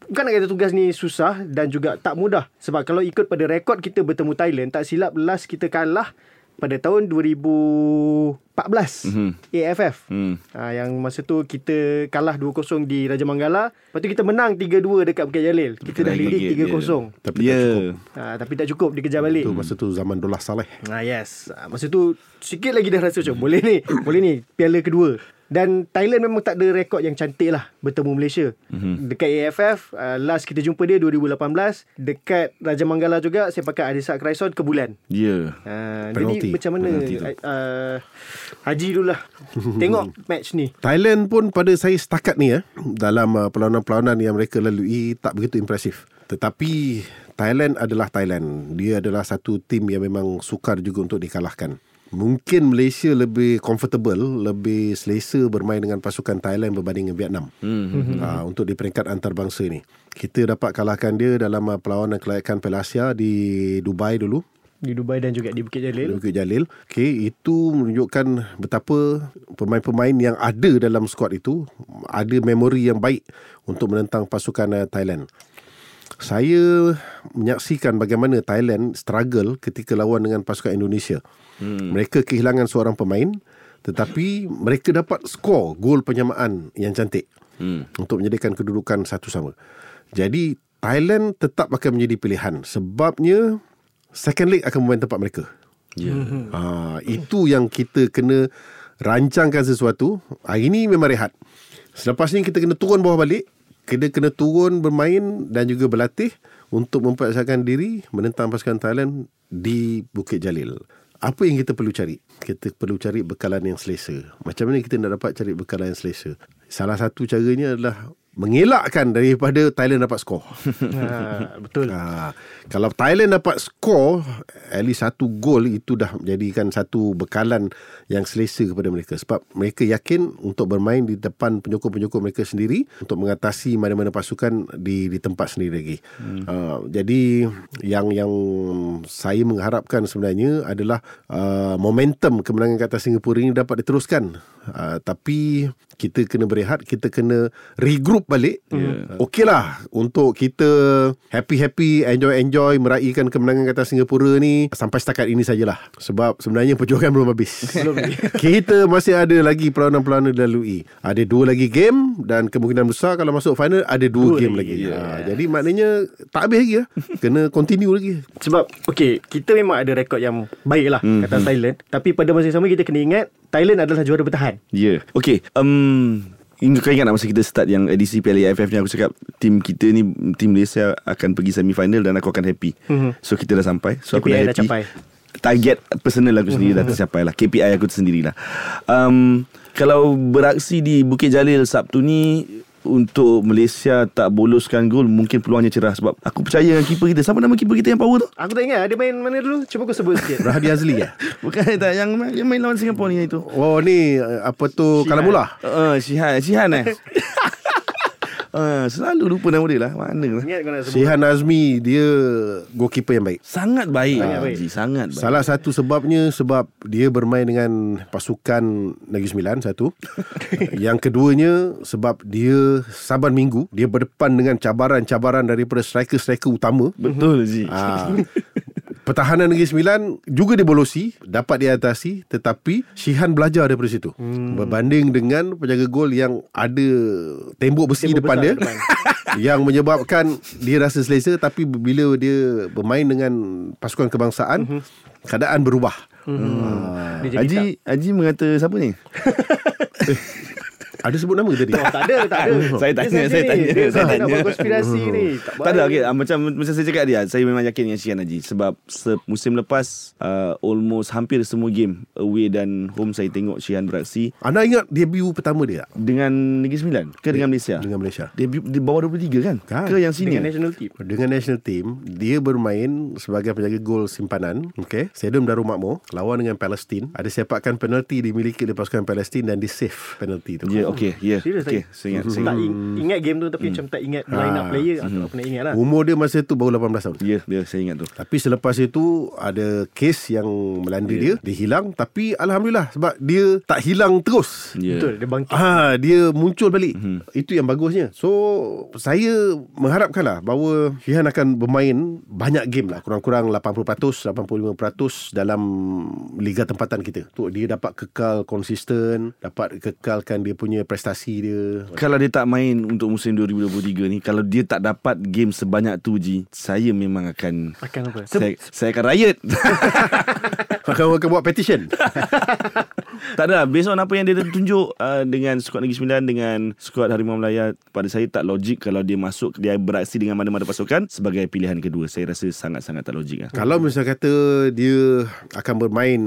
Bukan nak kata tugas ni susah Dan juga tak mudah Sebab kalau ikut pada rekod kita bertemu Thailand Tak silap last kita kalah Pada tahun 2014 Mhm. AFF Hmm. Ha, yang masa tu kita kalah 2-0 di Raja Manggala. Lepas tu kita menang 3-2 dekat Bukit Jalil. Kita dah Lagi, leading ya. 3-0. Tapi Ya tak cukup. Ha, tapi tak cukup dikejar balik. Tu masa tu zaman Dolah Saleh. Ha, yes. Ha, masa tu sikit lagi dah rasa macam boleh ni. Boleh ni. Piala kedua. Dan Thailand memang tak ada rekod yang cantik lah bertemu Malaysia. Mm-hmm. Dekat AFF, uh, last kita jumpa dia 2018. Dekat Raja Manggala juga, saya pakai Adisa Kraison ke bulan. Ya Uh, Penalti. jadi macam mana uh, Haji dulu lah Tengok match ni Thailand pun pada saya setakat ni ya dalam uh, perlawanan-perlawanan yang mereka lalui tak begitu impresif. Tetapi Thailand adalah Thailand. Dia adalah satu tim yang memang sukar juga untuk dikalahkan. Mungkin Malaysia lebih comfortable, lebih selesa bermain dengan pasukan Thailand berbanding dengan Vietnam. Hmm. Uh, untuk di peringkat antarabangsa ni. Kita dapat kalahkan dia dalam uh, perlawanan kelayakan Piala Asia di Dubai dulu Di Dubai dan juga di Bukit di Jalil Bukit Jalil. Okay, itu menunjukkan betapa pemain-pemain yang ada dalam skuad itu ada memori yang baik untuk menentang pasukan uh, Thailand. Saya menyaksikan bagaimana Thailand struggle ketika lawan dengan pasukan Indonesia. Hmm. Mereka kehilangan seorang pemain tetapi mereka dapat skor gol penyamaan yang cantik hmm. untuk menjadikan kedudukan satu sama. Jadi Thailand tetap akan menjadi pilihan sebabnya second leg akan memain tempat mereka. Ya Ha, itu yang kita kena rancangkan sesuatu. Hari ni memang rehat. Selepas ni kita kena turun bawah balik. Kita kena turun bermain dan juga berlatih untuk mempersiapkan diri menentang pasukan Thailand di Bukit Jalil. Apa yang kita perlu cari? Kita perlu cari bekalan yang selesa. Macam mana kita nak dapat cari bekalan yang selesa? Salah satu caranya adalah mengelakkan daripada Thailand dapat skor. ha, betul. Ha, kalau Thailand dapat skor at least satu gol itu dah menjadikan satu bekalan yang selesa kepada mereka sebab mereka yakin untuk bermain di depan penyokong-penyokong mereka sendiri untuk mengatasi mana-mana pasukan di di tempat sendiri lagi. Hmm. Uh, jadi yang yang saya mengharapkan sebenarnya adalah uh, momentum kemenangan ke atas Singapura ini dapat diteruskan. Uh, tapi kita kena berehat, kita kena regroup balik. Yeah. Okeylah untuk kita happy-happy, enjoy-enjoy meraihkan kemenangan ke atas Singapura ni sampai setakat ini sajalah. Sebab sebenarnya perjuangan belum habis. Belum. kita masih ada lagi perlawanan-perlawanan dilalui. Ada dua lagi game dan kemungkinan besar kalau masuk final ada dua, Dua game lagi, lagi. ya. Ha, jadi maknanya tak habis lagi lah. Kena continue lagi. Sebab okay, kita memang ada rekod yang baik lah hmm, kata Thailand. Tapi pada masa yang sama kita kena ingat Thailand adalah juara bertahan. Ya. Yeah. Okay. Um, Ingat kau ingat masa kita start yang edisi Piala AFF ni aku cakap tim kita ni tim Malaysia akan pergi semi final dan aku akan happy. Mhm. So kita dah sampai. So aku KPI dah dah happy. capai. Target personal aku sendiri dah tercapai lah. KPI aku sendiri lah. Um, kalau beraksi di Bukit Jalil Sabtu ni untuk Malaysia tak boloskan gol mungkin peluangnya cerah sebab aku percaya dengan keeper kita. Siapa nama keeper kita yang power tu? Aku tak ingat Dia main mana dulu Cuba kau sebut sikit Rahadi Azli ya. Bukan tak yang yang main lawan Singapura ni itu. Oh ni apa tu Shihan. Kalamula. Uh, Sihan, Sihan eh. Uh, selalu lupa nama dia lah Mana lah Ingat kau nak sebut Sihan Azmi dia goalkeeper yang baik. Sangat baik Sangat baik. Haji, Sangat baik Salah satu sebabnya sebab dia bermain dengan pasukan Negeri Sembilan satu. yang keduanya sebab dia saban minggu dia berdepan dengan cabaran-cabaran daripada striker-striker utama. Betul Haji Ah, pertahanan Negeri Sembilan juga dibolosi, dapat diatasi tetapi Shihan belajar daripada situ. Hmm. Berbanding dengan penjaga gol yang ada tembok besi Tembok depan besar dia depan. yang menyebabkan dia rasa selesa tapi bila dia bermain dengan pasukan kebangsaan keadaan berubah. Dia jadi Haji Haji mengata siapa ni? Ada sebut nama tadi? tak, oh, tak ada Tak ada Saya tanya, sendiri. saya tanya, Dia saya saya nak tanya. buat konspirasi ni Tak ada okay, ah, macam macam saya cakap dia saya memang yakin dengan Shihan Haji sebab se- musim lepas uh, almost hampir semua game away dan home saya tengok Shihan beraksi Anda ingat debut pertama dia tak? dengan Negeri Sembilan ke dengan Malaysia? Dengan Malaysia. Debut di bawah 23 kan? Kan. Ke yang Dengan senior? national team Dengan national team Dia bermain Sebagai penjaga gol simpanan Okay Stadium Darul Makmur Lawan dengan Palestin Ada sepakan penalti Dimiliki oleh pasukan Palestin Dan di save penalti tu Ya, yeah, okey, ya. Yeah. Serius Okey, tak? saya ingat, saya Tak ingat. ing- ingat game tu Tapi macam tak ingat Line up Ah. player Aku tak pernah ingat lah Umur dia masa tu Baru 18 tahun Ya, yeah, saya ingat tu. Tapi selepas itu Ada kes yang Melanda dia Dia hilang Tapi Alhamdulillah Sebab dia Tak hilang terus Ya. Betul Dia bangkit Ah, dia muncul balik. Hmm. Itu yang bagusnya. So, saya mengharapkanlah bahawa Shihan akan bermain banyak game lah. Kurang-kurang 80%, 85% dalam liga tempatan kita. Tu dia dapat kekal konsisten, dapat kekalkan dia punya prestasi dia. Kalau dia tak main untuk musim 2023 ni, kalau dia tak dapat game sebanyak tu Ji, saya memang akan Akan apa saya, saya akan riot. Akan akan buat petition. tak ada lah. Based on apa yang dia tunjuk uh, dengan skuad Negeri Sembilan dengan skuad Harimau Melaya pada saya tak logik kalau dia masuk dia beraksi dengan mana-mana pasukan sebagai pilihan kedua. Saya rasa sangat-sangat tak logik lah. Kalau misalnya kata dia akan bermain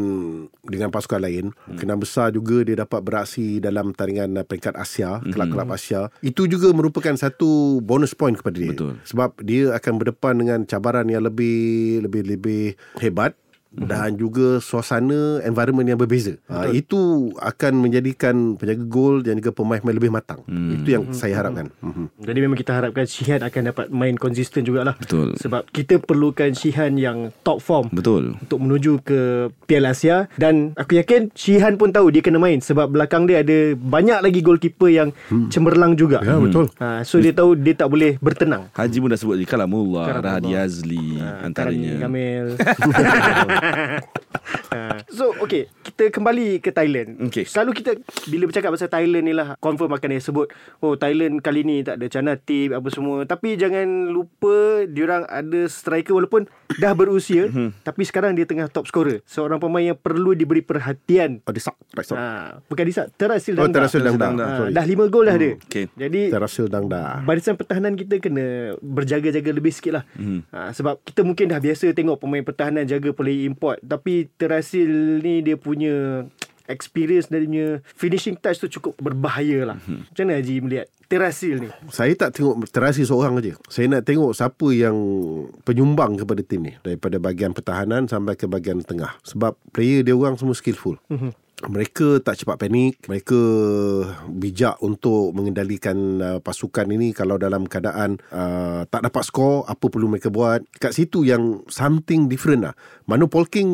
dengan pasukan lain, hmm. kena besar juga dia dapat beraksi dalam taringan peringkat Asia, kelab-kelab Asia. Itu juga merupakan satu bonus point kepada dia. Betul. Sebab dia akan berdepan dengan cabaran yang lebih lebih lebih hebat dan juga suasana environment yang berbeza. Ha, itu akan menjadikan penjaga gol dan juga pemain-pemain lebih matang. Hmm. Itu yang saya harapkan. Hmm. Jadi memang kita harapkan Shihan akan dapat main konsisten jugalah Betul. Sebab kita perlukan Shihan yang top form Betul. untuk menuju ke Piala Asia dan aku yakin Shihan pun tahu dia kena main sebab belakang dia ada banyak lagi goalkeeper yang hmm. cemerlang juga. Ya, betul. Ha, so dia tahu dia tak boleh bertenang. Haji pun dah sebut Kalamullah, Kalamullah. Rahadi Azli Ha, antaranya. Kamil. so okay Kita kembali ke Thailand Okey. Selalu kita Bila bercakap pasal Thailand ni lah Confirm akan dia sebut Oh Thailand kali ni tak ada Chana tip Apa semua Tapi jangan lupa Diorang ada striker Walaupun Dah berusia Tapi sekarang dia tengah top scorer Seorang pemain yang perlu diberi perhatian Oh, Disak. Right, sorry. ha, Bukan Disak Terasil Oh, Dangda Terasil Dangda. ha, Sorry. Dah 5 gol dah dia okey. Jadi Terasil Dangda. Barisan pertahanan kita kena berjaga-jaga lebih sikit lah. Mm. Ha, sebab kita mungkin dah biasa tengok pemain pertahanan jaga player import. Tapi Terasil ni dia punya experience dan dia punya finishing touch tu cukup berbahaya lah. Mhm. Macam mana Haji melihat Terasil ni? Saya tak tengok terasi seorang aja. Saya nak tengok siapa yang penyumbang kepada tim ni daripada bahagian pertahanan sampai ke bahagian tengah. Sebab player dia orang semua skillful. Mereka tak cepat panik, mereka bijak untuk mengendalikan uh, pasukan ini kalau dalam keadaan uh, tak dapat skor, apa perlu mereka buat. Kat situ yang something different lah. Manu Polking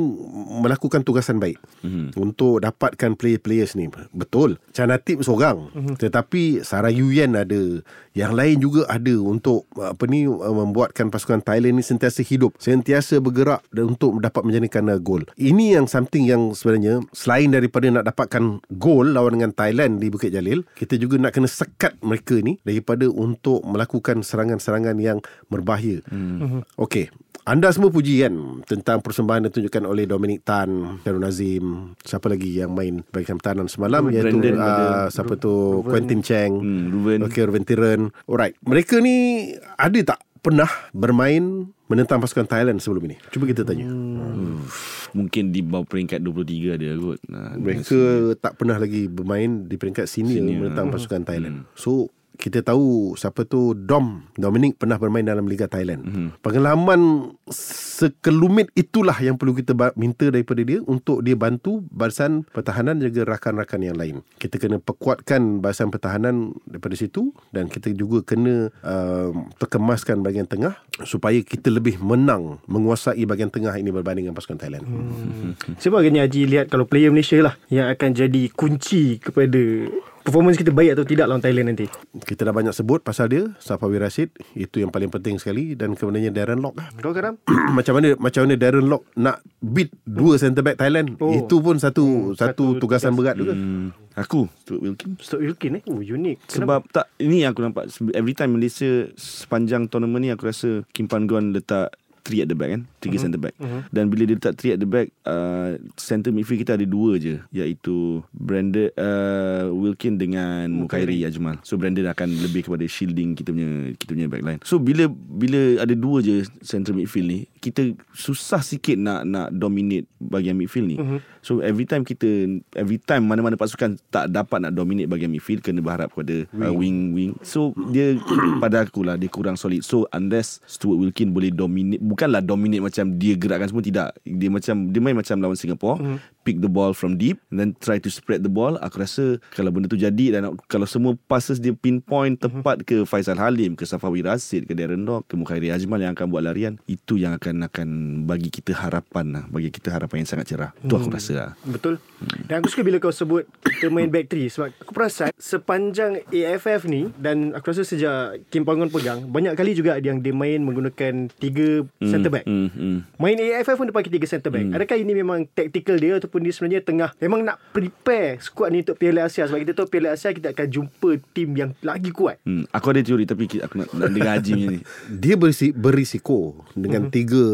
melakukan tugasan baik mm-hmm. untuk dapatkan player-players ni. Betul. Chana Tip seorang. Mm-hmm. Tetapi Sarah Yuyen ada. Yang lain juga ada untuk uh, apa ni uh, membuatkan pasukan Thailand ni sentiasa hidup, sentiasa bergerak dan untuk dapat menjadikan uh, gol. Ini yang something yang sebenarnya selain daripada nak dapatkan gol lawan dengan Thailand di Bukit Jalil, kita juga nak kena sekat mereka ni daripada untuk melakukan serangan-serangan yang berbahaya. Hmm. Okey, anda semua puji kan tentang persembahan yang ditunjukkan oleh Dominic Tan, Darul Nazim, siapa lagi yang main bahagian pertahanan semalam iaitu Brandon uh, siapa tu Quentin Cheng, Hmm, Ruben. Okey, Ruben Tiren. Alright, mereka ni ada tak pernah bermain menentang pasukan Thailand sebelum ini? Cuba kita tanya. Hmm. Mungkin di bawah peringkat 23 ada kot. Nah, Mereka tak pernah lagi bermain di peringkat senior, Senior. menentang pasukan Thailand. So kita tahu siapa tu Dom Dominic pernah bermain dalam Liga Thailand. Mm-hmm. Pengalaman sekelumit itulah yang perlu kita minta daripada dia untuk dia bantu barisan pertahanan juga rakan-rakan yang lain. Kita kena perkuatkan barisan pertahanan daripada situ dan kita juga kena uh, terkemaskan bahagian tengah supaya kita lebih menang menguasai bahagian tengah ini berbanding dengan pasukan Thailand. Hmm. Siapa agaknya Haji lihat kalau player Malaysia lah yang akan jadi kunci kepada performance kita baik atau tidak lawan Thailand nanti? Kita dah banyak sebut pasal dia Safawi Rashid itu yang paling penting sekali dan kemudiannya Darren Lock. Kau kadang macam mana macam mana Darren Lock nak beat dua centre back Thailand Oh. itu pun satu Hmm, satu, satu tugasan tugas. berat juga Hmm, aku Stuart Wilkin. Stuart Wilkin eh. Oh, unik. Sebab tak ini yang aku nampak every time Malaysia sepanjang tournament ni aku rasa Kim Pan Gon letak three at the back kan? Tiga uh-huh. centre back. Uh-huh. dan bila dia letak three at the back uh, center midfield kita ada dua je. Iaitu Brandon uh, Wilkin dengan Mukairi. Ajmal. So Brandon akan lebih kepada shielding kita punya kita punya backline. So bila bila ada dua je center midfield ni kita susah sikit nak nak dominate bahagian midfield ni uh-huh. so every time kita every time mana-mana pasukan tak dapat nak dominate bahagian midfield kena berharap kepada wing uh, wing, wing. so dia pada aku lah dia kurang solid so unless Stuart Wilkin boleh dominate bukanlah dominate macam dia gerakkan semua tidak dia macam dia main macam lawan Singapore mm. Pick the ball from deep and then try to spread the ball aku rasa kalau benda tu jadi dan kalau semua passes dia pinpoint tepat ke Faisal Halim ke Safawi Rasid ke Darren Lock ke Mukhairi Ajmal yang akan buat larian itu yang akan akan bagi kita harapan lah bagi kita harapan yang sangat cerah tu aku rasa lah Betul. Dan aku suka bila kau sebut kita main back three sebab aku perasan sepanjang AFF ni dan aku rasa sejak Kim Pangon pegang banyak kali juga yang dia main menggunakan tiga centre back. hmm, hmm. Main AFF pun dia pakai tiga centre back. Adakah ini memang tactical dia ataupun dia sebenarnya tengah memang nak prepare squad ni untuk Piala Asia sebab kita tahu Piala Asia kita akan jumpa tim yang lagi kuat. Hmm. Aku ada teori tapi aku nak, nak dengar Haji ni. dia berisi, berisiko dengan tiga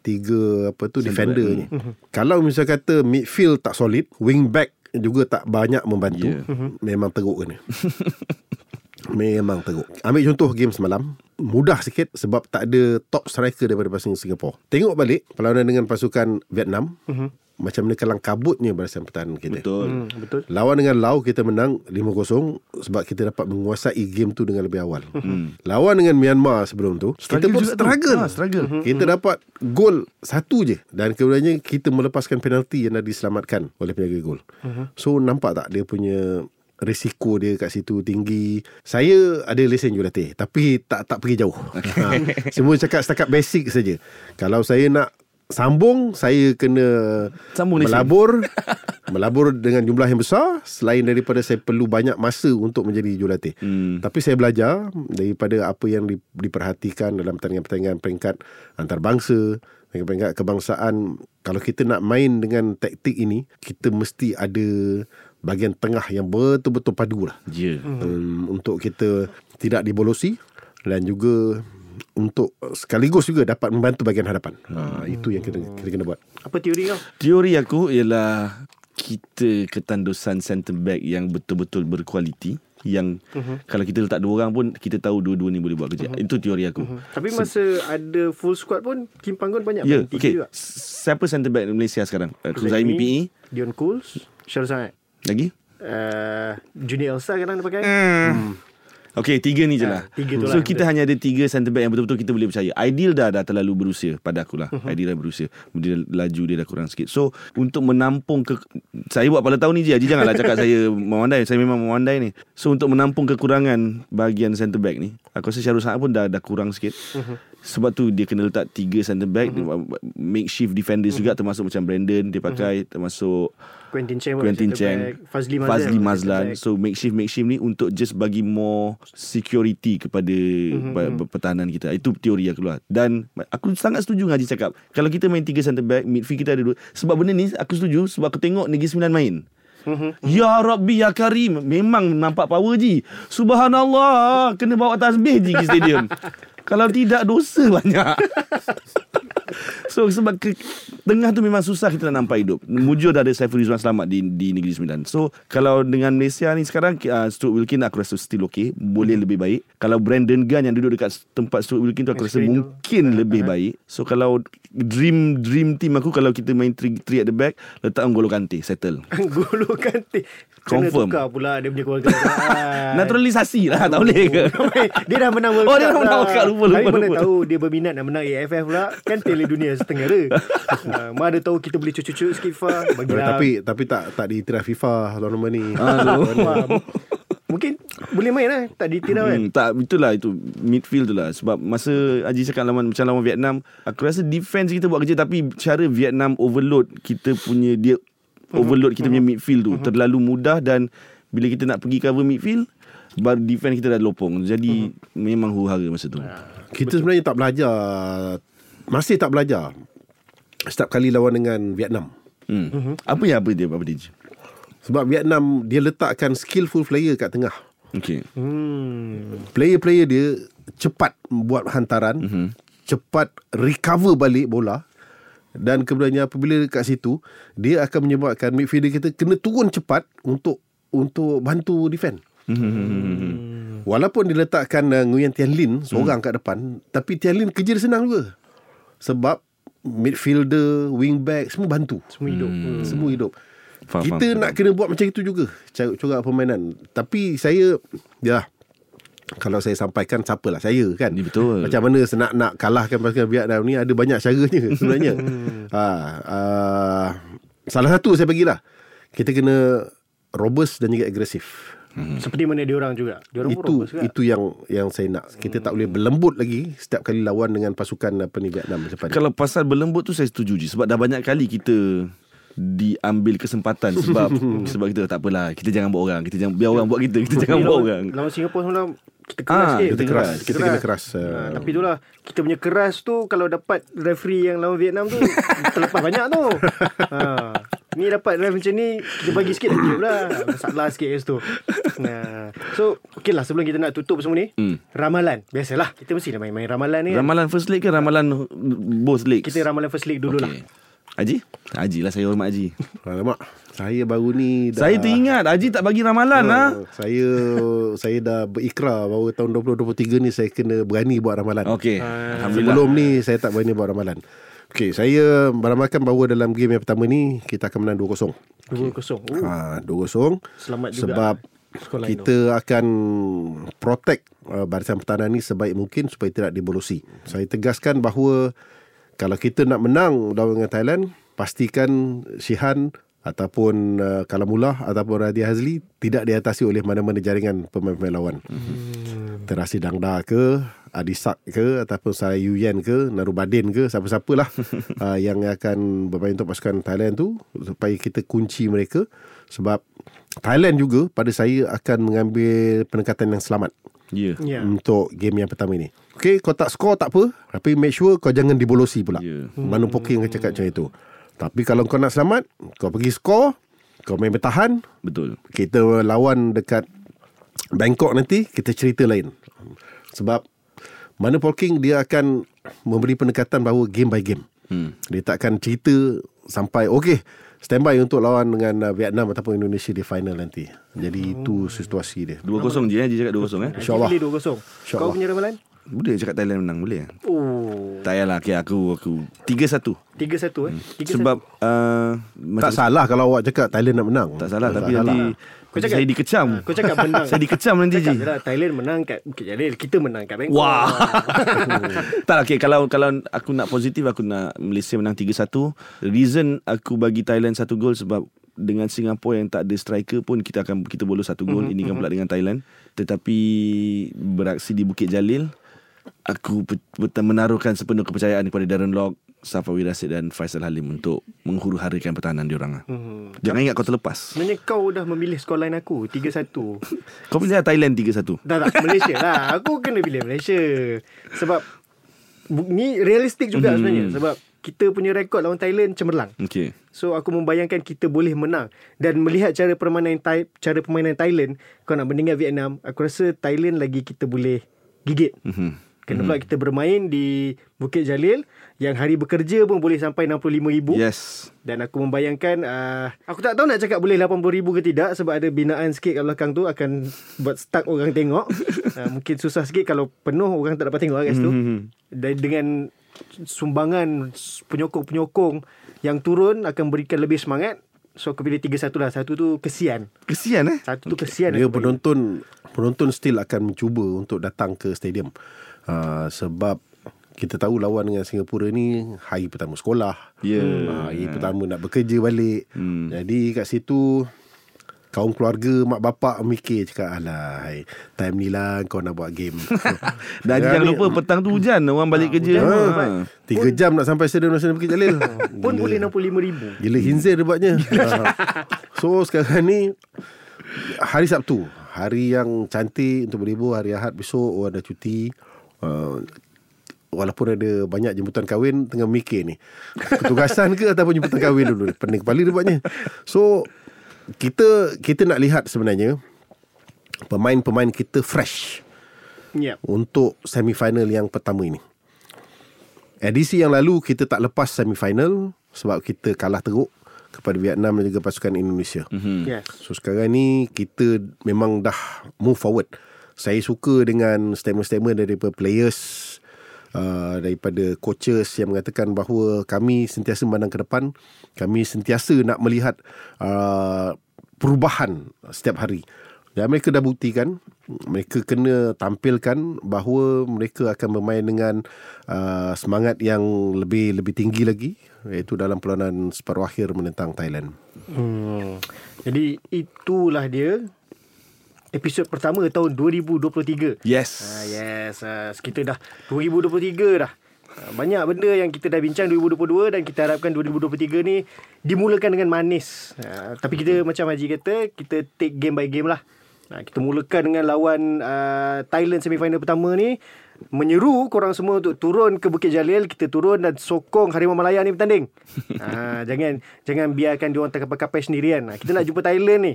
tiga apa tu defender ni. Kalau misal kata midfield tak solid, wing back juga tak banyak membantu, Yeah. memang teruk kena. Memang teruk. Ambil contoh game semalam. Mudah sikit sebab tak ada top striker daripada pasukan Singapura. Tengok balik perlawanan dengan pasukan Vietnam. Macam mana kalang kabutnya barisan pertahanan kita. Betul. Hmm, betul. Lawan dengan Laos kita menang 5-0 sebab kita dapat menguasai game tu dengan lebih awal. Hmm. Lawan dengan Myanmar sebelum tu, kita pun juga struggle. Ah, struggle. Kita dapat gol satu je dan kemudiannya kita melepaskan penalti yang dah diselamatkan oleh penjaga gol. So nampak tak dia punya risiko dia kat situ tinggi. Saya ada lesen jurulatih tapi tak tak pergi jauh. ha, semua cakap setakat basic saja. Kalau saya nak sambung saya kena Sambung melabur melabur dengan jumlah yang besar selain daripada saya perlu banyak masa untuk menjadi jurulatih. Hmm. Tapi saya belajar daripada apa yang di, diperhatikan dalam pertandingan-pertandingan peringkat antarabangsa, peringkat kebangsaan. Kalau kita nak main dengan taktik ini, kita mesti ada bahagian tengah yang betul-betul padu lah. Je. Hmm, untuk kita tidak dibolosi dan juga untuk sekaligus juga dapat membantu bahagian hadapan. Ha, itu yang kita, kita kena buat. Apa teori kau? Teori aku ialah kita ketandusan centre back yang betul-betul berkualiti yang uh-huh. kalau kita letak dua orang pun kita tahu dua-dua ni boleh buat kerja. Uh-huh. Itu teori aku. Uh-huh. Tapi masa ada full squad pun Kim Panggon banyak Ya, main tiga okey. juga. Siapa centre back Malaysia sekarang? Uh, Zaimi PE, Dion Cools, Syarat sangat. Lagi? Uh, Junior Elsa kadang dia pakai. Okay, tiga ni je lah. Ah, tiga so, lah. kita hanya ada tiga centre back yang betul-betul kita boleh percaya. Ideal dah dah terlalu berusia pada aku lah. Mhm. Ideal dah berusia. Dia laju dia dah kurang sikit. So, untuk menampung ke... Saya buat pada tahun ni je. Haji janganlah cakap saya memandai. Saya memang memandai ni. So, untuk menampung kekurangan bahagian centre back ni, aku rasa Syarul Sangat pun dah, dah kurang sikit. Mhm. Sebab tu dia kena letak tiga centre back. Makeshift defenders Mhm. juga termasuk macam Brandon dia pakai. Termasuk Quentin Cheng. Quentin back. Fazli Mazlan. Fazli Mazlan. So makeshift makeshift ni Untuk just bagi more Security kepada Mhm, mm-hmm. Pertahanan kita Itu teori aku keluar Dan Aku sangat setuju dengan Haji cakap Kalau kita main tiga centre back Midfield kita ada dua Sebab benda ni Aku setuju Sebab aku tengok Negeri Sembilan main Mhm. Ya Rabbi Ya Karim Memang nampak power Ji Subhanallah Kena bawa tasbih Ji ke stadium Kalau tidak dosa banyak So sebab ke, tengah tu memang susah kita nak nampak hidup. Mujur dah ada Saiful Rizwan selamat di di Negeri Sembilan. So kalau dengan Malaysia ni sekarang uh, Stuart Wilkin aku rasa still okay, boleh lebih baik. Kalau Brandon Gunn yang duduk dekat tempat Stuart Wilkin tu aku rasa mungkin lebih baik. So kalau dream dream team aku kalau kita main three, three at the back letak N'Golo Kante settle. Golo Kante. Kena Confirm. tukar pula dia punya keluarga. Naturalisasi lah tak boleh ke? dia dah menang World Oh, Cup dia dah menang World Cup. Lupa, lupa, Tapi mana lupa. tahu dia berminat nak menang AFF pula. Kan tele dunia setengah ha, Mana tahu kita boleh cucuk-cucuk sikit Eh, lah. tapi tapi tak tak diiktiraf FIFA tournament ni. Wah, Mungkin boleh main lah. Tak ditirau kan? Hmm, tak itulah itu midfield tu lah. Sebab masa Haji cakap lawan macam lawan Vietnam aku rasa defense kita buat kerja tapi cara Vietnam overload kita punya dia overload kita punya midfield tu. Terlalu mudah dan bila kita nak pergi cover midfield baru defense kita dah lopong jadi memang huru-hara masa tu Kita sebenarnya tak belajar masih tak belajar setiap kali lawan dengan Vietnam. hmm. apa yang apa dia apa dia Sebab Vietnam dia letakkan skillful player kat tengah. okey hmm. Player-player dia cepat buat hantaran, mm-hmm. cepat recover balik bola dan kemudiannya apabila kat situ dia akan menyebabkan midfielder kita kena turun cepat untuk untuk bantu defend. Hmm. Walaupun diletakkan uh, Nguyen Tian Lin seorang kat depan, tapi Tian Lin kerja dia senang juga. Sebab midfielder, wing back semua bantu. Semua hidup hmm. Semua hidup. Faham, kita faham, nak kena buat macam itu juga corak permainan. Tapi saya ya kalau saya sampaikan siapalah saya kan. Ni betul. Macam mana nak nak kalahkan pasukan Vietnam ni ada banyak caranya sebenarnya. ha, uh, salah satu saya bagilah. Kita kena robust dan juga agresif. Seperti mana dia orang juga Dia orang pun Itu juga. itu yang yang saya nak. Kita tak boleh berlembut lagi setiap kali lawan dengan pasukan apa ni Vietnam. Kalau pasal berlembut tu saya setuju je sebab dah banyak kali kita diambil kesempatan sebab sebab kita tak apalah kita jangan buat orang kita jangan biar orang buat kita kita jangan buat orang. Lawan Singapura semalam Kita keras Ah, sikit. kita keras, kita kena keras. Ha, Uh, tapi itulah Kita punya keras tu Kalau dapat referee yang lawan Vietnam tu Terlepas banyak tu. Ha. Ni dapat ref macam ni Kita bagi sikit tiup lah. Masalah sikit kat situ ha. So Okay lah sebelum kita nak tutup semua ni Hmm. Ramalan. Biasalah Kita mesti dah main-main ramalan ni kan. Ramalan first leg ke ramalan both legs Kita ramalan first league dulu lah Haji Haji lah saya hormat Haji Alamak, saya baru ni dah Saya teringat Haji tak bagi ramalan lah Oh, Saya saya dah berikrar bahawa tahun 2023 ni saya kena berani buat ramalan. Okey Alhamdulillah Sebelum ni saya tak berani buat ramalan. Okey, saya meramalkan bahawa dalam game yang pertama ni kita akan menang 2-0. 2-0 oh. Ha, 2-0. Selamat juga Sebab skor lain kita akan protect uh, barisan pertahanan ni sebaik mungkin supaya tidak dibolosi. Saya tegaskan bahawa kalau kita nak menang lawan dengan Thailand, pastikan Shihan ataupun uh, Kalamullah ataupun Radhi Hazli tidak diatasi oleh mana-mana jaringan pemain-pemain lawan. Hmm. Terasi Dangda ke, Adisak ke ataupun saya Yuyen ke, Narubadin ke, siapa-siapalah uh, yang akan bermain untuk pasukan Thailand tu supaya kita kunci mereka sebab Thailand juga pada saya akan mengambil pendekatan yang selamat Ya Ya untuk game yang pertama ni. Okay, kau tak score tak apa. Tapi make sure kau jangan dibolosi pula. Ya. Manu Poking akan cakap macam itu. Tapi kalau kau nak selamat, kau pergi score, kau main bertahan, Betul kita lawan dekat Bangkok nanti, kita cerita lain. Sebab Manu Poking dia akan memberi pendekatan bahawa game by game. hmm. Dia takkan cerita sampai okay standby untuk lawan dengan uh, Vietnam ataupun Indonesia di final nanti. Jadi itu situasi dia. 2-0 je eh Haji cakap 2-0 eh InsyaAllah. Pilih 2-0 Kau punya ramalan Boleh cakap Thailand menang Boleh Oh. Tak payahlah okay, Aku aku 3-1 3-1 eh. 3-1. Sebab uh, Tak salah kalau awak cakap Thailand nak menang. Tak salah Tapi salah. nanti Kau cakap- Saya dikecam Ah, Kau cakap menang. Saya dikecam nanti Cakap Ji je lah Thailand menang kat Bukit Jalil. Kita menang kat Bangkok. Wah. tak okay, kalau kalau aku nak positif aku nak Malaysia menang 3-1. Reason aku bagi Thailand satu gol sebab dengan Singapura yang tak ada striker pun kita akan kita bolos satu gol. Mhm, Ini kan pula dengan Thailand. Tetapi beraksi di Bukit Jalil aku menaruhkan sepenuh kepercayaan kepada Darren Lock, Safawi Rasid dan Faisal Halim untuk menghuru-harakan pertahanan diorang. Hmm. Jangan ingat kau terlepas. Sebenarnya kau dah memilih skor line aku 3-1 Kau pilih Thailand 3-1. Tak tak Malaysia lah Aku kena pilih Malaysia Sebab Ni realistik juga Mhm. sebenarnya Sebab Kita punya rekod lawan Thailand cemerlang Okey. So aku membayangkan kita boleh menang Dan melihat cara permainan Thai, Cara permainan Thailand Kau nak bandingkan Vietnam Aku rasa Thailand lagi kita boleh Gigit Mhm. Kena pula kita bermain di Bukit Jalil Yang hari bekerja pun boleh sampai 65,000 Yes. Dan aku membayangkan uh, Aku tak tahu nak cakap boleh 80,000 ke tidak Sebab ada binaan sikit kat belakang tu Akan buat stuck orang tengok. Uh, Mungkin susah sikit kalau penuh Orang tak dapat tengok kat situ. Dan dengan sumbangan penyokong-penyokong Yang turun akan berikan lebih semangat. So aku pilih 3-1 lah. Satu tu kesian. Kesian eh. Satu tu kesian Dia penonton penonton still akan mencuba untuk datang ke stadium. Uh, sebab kita tahu lawan dengan Singapura ni hari pertama sekolah. Ya. Uh, hari pertama nak bekerja balik. Hmm. Jadi kat situ kaum keluarga mak bapak mikir cakap alah hai, time ni lah kau nak buat game. Dan jangan ni- lupa petang tu hujan orang balik kerja. hujan, Ha. Tiga jam nak sampai stadium nasional Bukit Jalil. Pun boleh 65,000 Gila hinzir debatnya Ah. So sekarang ni Hari Sabtu Hari yang cantik untuk berlibur Hari Ahad besok Orang dah cuti uh, Walaupun ada banyak jemputan kahwin Tengah mikir ni. Petugasan ke Ataupun jemputan kahwin dulu? Pening kepala debatnya So Kita Kita nak lihat sebenarnya Pemain-pemain kita fresh Yep. Untuk semifinal yang pertama ini. Edisi yang lalu Kita tak lepas semifinal Sebab kita kalah teruk Kepada Vietnam dan juga pasukan Indonesia. Mhm. Yes. So sekarang ni kita memang dah move forward. Saya suka dengan statement-statement daripada players uh, daripada coaches yang mengatakan bahawa kami sentiasa memandang ke depan, kami sentiasa nak melihat uh, perubahan setiap hari. Dan mereka dah buktikan mereka kena tampilkan bahawa mereka akan bermain dengan uh, semangat yang lebih lebih tinggi lagi iaitu dalam perlawanan separuh akhir menentang Thailand. Hmm. Jadi itulah dia episod pertama tahun 2023. Yes. Ah yes, ah, kita dah 2023 dah. Ah, Banyak benda yang kita dah bincang 2022 dan kita harapkan 2023 ni dimulakan dengan manis. Ah, tapi kita macam Haji kata, kita take game by game lah. Ah, kita mulakan dengan lawan uh, Thailand semifinal pertama ni menyeru korang semua untuk turun ke Bukit Jalil kita turun dan sokong Harimau Malaya ni bertanding. ha, jangan jangan biarkan dia orang terkapai-kapai sendirian. Ha, kita nak jumpa Thailand ni.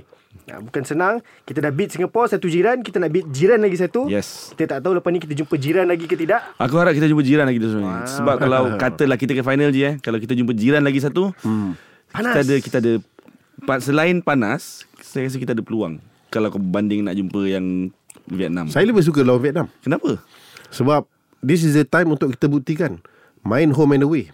Ha, bukan senang. Kita dah beat Singapore satu jiran, kita nak beat jiran lagi satu. Yes. Kita tak tahu lepas ni kita jumpa jiran lagi ke tidak. Aku harap kita jumpa jiran lagi tu sebenarnya. Wow. Sebab kalau katalah kita ke final je eh, kalau kita jumpa jiran lagi satu, hmm. Panas. kita ada kita ada selain panas, saya rasa kita ada peluang kalau kau banding nak jumpa yang Vietnam. Saya lebih suka lawan Vietnam. Kenapa? Sebab this is the time untuk kita buktikan main home and away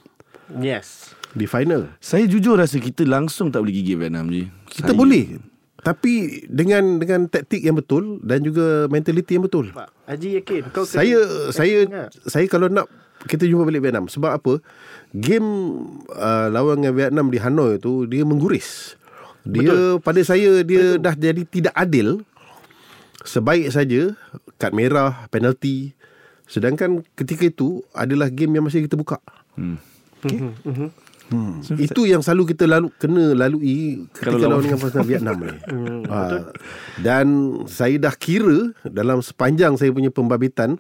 Yes. di final. Saya jujur rasa kita langsung tak boleh gigit Vietnam je. Kita saya, boleh. Tapi dengan dengan taktik yang betul dan juga mentality yang betul. Pak Haji yakin kau kena- Saya saya Ingat. saya kalau nak kita jumpa balik Vietnam sebab apa? Game uh, lawan dengan Vietnam di Hanoi tu dia mengguris. Dia betul. pada saya dia betul. dah jadi tidak adil. Sebaik saja kad merah, penalti. Sedangkan ketika itu adalah game yang masih kita buka. Hmm. Hmm. Itu yang selalu kita lalu kena lalui ketika Kalau lawan lawan- dengan pasukan Vietnam ni. ha, dan saya dah kira dalam sepanjang saya punya pembabitan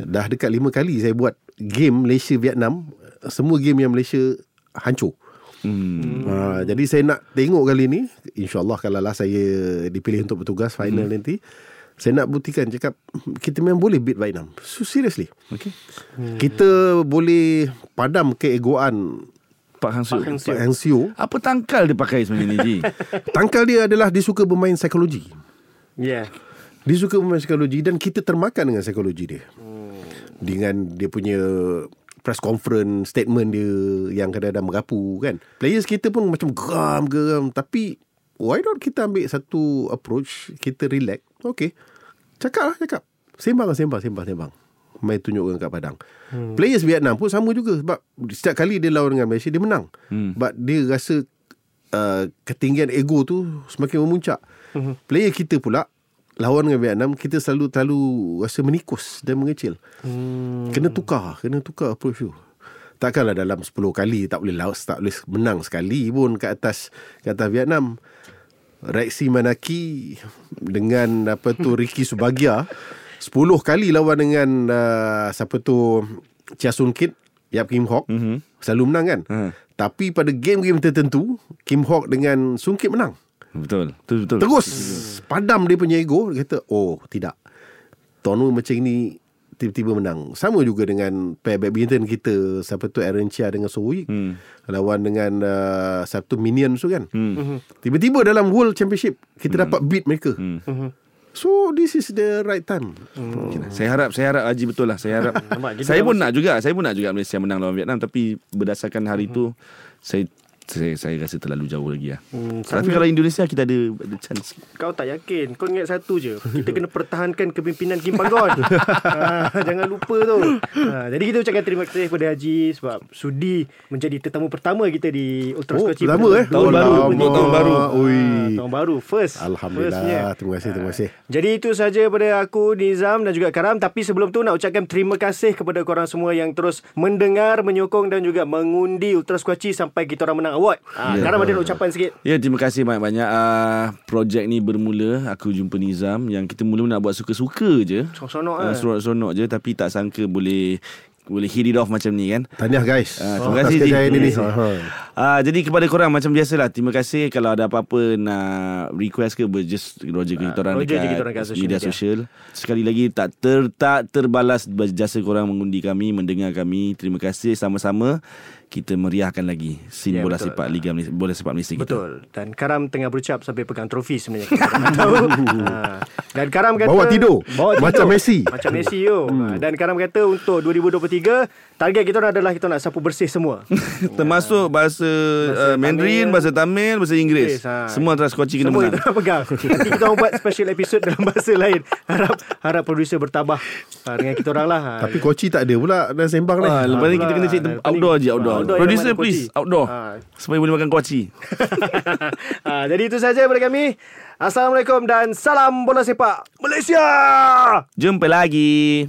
dah dekat lima kali saya buat game Malaysia Vietnam semua game yang Malaysia hancur. Hmm. Ha, jadi saya nak tengok kali ni insyaallah kalau lah saya dipilih untuk bertugas final hmm. nanti saya nak buktikan cakap kita memang boleh beat Vietnam. So seriously. Okay. Hmm. Kita boleh padam keegoan Pak Hang Seo. Pak Hang Seo. Seo Apa tangkal dia pakai sebenarnya ni Ji? Tangkal dia adalah dia suka bermain psikologi. Yeah. Dia suka bermain psikologi dan kita termakan dengan psikologi dia. dengan dia punya press conference statement dia yang kadang-kadang merapu kan players kita pun macam geram geram tapi why not kita ambil satu approach kita relax okay cakap lah cakap sembang lah sembang sembang sembang main tunjukkan kat padang hmm. players Vietnam pun sama juga sebab setiap kali dia lawan dengan Malaysia dia menang hmm. but dia rasa uh, ketinggian ego tu semakin memuncak hmm. player kita pula lawan dengan Vietnam kita selalu selalu rasa menikus dan mengecil. Hmm. Kena tukar, kena tukar approach tu. Takkanlah dalam 10 kali tak boleh lawan, tak boleh menang sekali pun kat atas kat atas Vietnam. Rexy Manaki dengan apa tu Ricky Subagia 10 kali lawan dengan uh, siapa tu Chia Sun Kit Yap Kim Hok mm-hmm. selalu menang kan. Hmm. Tapi pada game-game tertentu Kim Hok dengan Sun Kit menang. Betul. Betul betul. Terus padam dia punya ego dia kata, "Oh, tidak. Tonu macam ini tiba-tiba menang." Sama juga dengan pair badminton kita, siapa tu Aaron Chia dengan Sowi. Hmm. Lawan dengan uh, satu Minion tu kan. Hmm. Tiba-tiba dalam World Championship kita hmm. dapat beat mereka. Hmm. So this is the right time. Hmm. Okay, saya harap saya harap Haji betul lah. Saya harap saya pun nak juga, saya pun nak juga Malaysia menang lawan Vietnam tapi berdasarkan hari hmm. tu saya saya, saya rasa terlalu jauh lagi lah. Hmm, Tapi kalau Indonesia kita ada ada chance. Kau tak yakin. Kau ingat satu je. Kita kena pertahankan kepimpinan Kim Panggon. ha, jangan lupa tu. Ha, jadi kita ucapkan terima kasih kepada Haji sebab sudi menjadi tetamu pertama kita di Ultra oh, Squatch. Pertama eh? Tahun baru. Untuk tahun baru. Ui. Ha, tahun baru. First. Alhamdulillah. Firstnya. Terima kasih. Terima kasih. Ha, jadi itu saja pada aku Nizam dan juga Karam. Tapi sebelum tu nak ucapkan terima kasih kepada korang semua yang terus mendengar, menyokong dan juga mengundi Ultra Squatch sampai kita orang menang award. Ha, yeah. Karam ada ucapan sikit. Ya, terima kasih banyak-banyak. Uh, projek ni bermula aku jumpa Nizam yang kita mula nak buat suka-suka je. Sonok-sonok uh, eh. Sonok-sonok je tapi tak sangka boleh boleh hit it off macam ni kan. Tahniah guys. Uh, terima kasih Ji. ini ni. Uh, jadi kepada korang macam biasalah terima kasih kalau ada apa-apa nak request ke just Roger ke kita orang dekat kita orang media media. sosial. Sekali lagi tak ter tak terbalas jasa korang mengundi kami, mendengar kami. Terima kasih sama-sama kita meriahkan lagi scene Ya, bola betul. sepak Liga Malaysia, bola sepak Malaysia kita. Betul. Dan Karam tengah berucap sampai pegang trofi sebenarnya. Tahu. ha. Dan Karam kata Bawa tidur. Bawa tidur. Macam Messi. Macam Messi yo. Hmm. Dan Karam kata untuk 2023 target kita orang adalah kita nak sapu bersih semua. Termasuk bahasa, uh, Mandarin, Tamil. bahasa Tamil, bahasa Inggeris. Yes, ha. Semua Transkoci kena Semua menang. kita nak pegang. Nanti kita orang buat special episode dalam bahasa lain. Harap harap producer bertabah ha, dengan kita orang lah. Ha. Tapi koci tak ada pula dan sembang ni. Ah, lepas ni kita kena cek Paling- outdoor je outdoor. Outdoor Producer please koci. outdoor. Ah. Supaya boleh makan kuaci. ha, jadi itu saja daripada kami. Assalamualaikum dan salam bola sepak Malaysia. Jumpa lagi.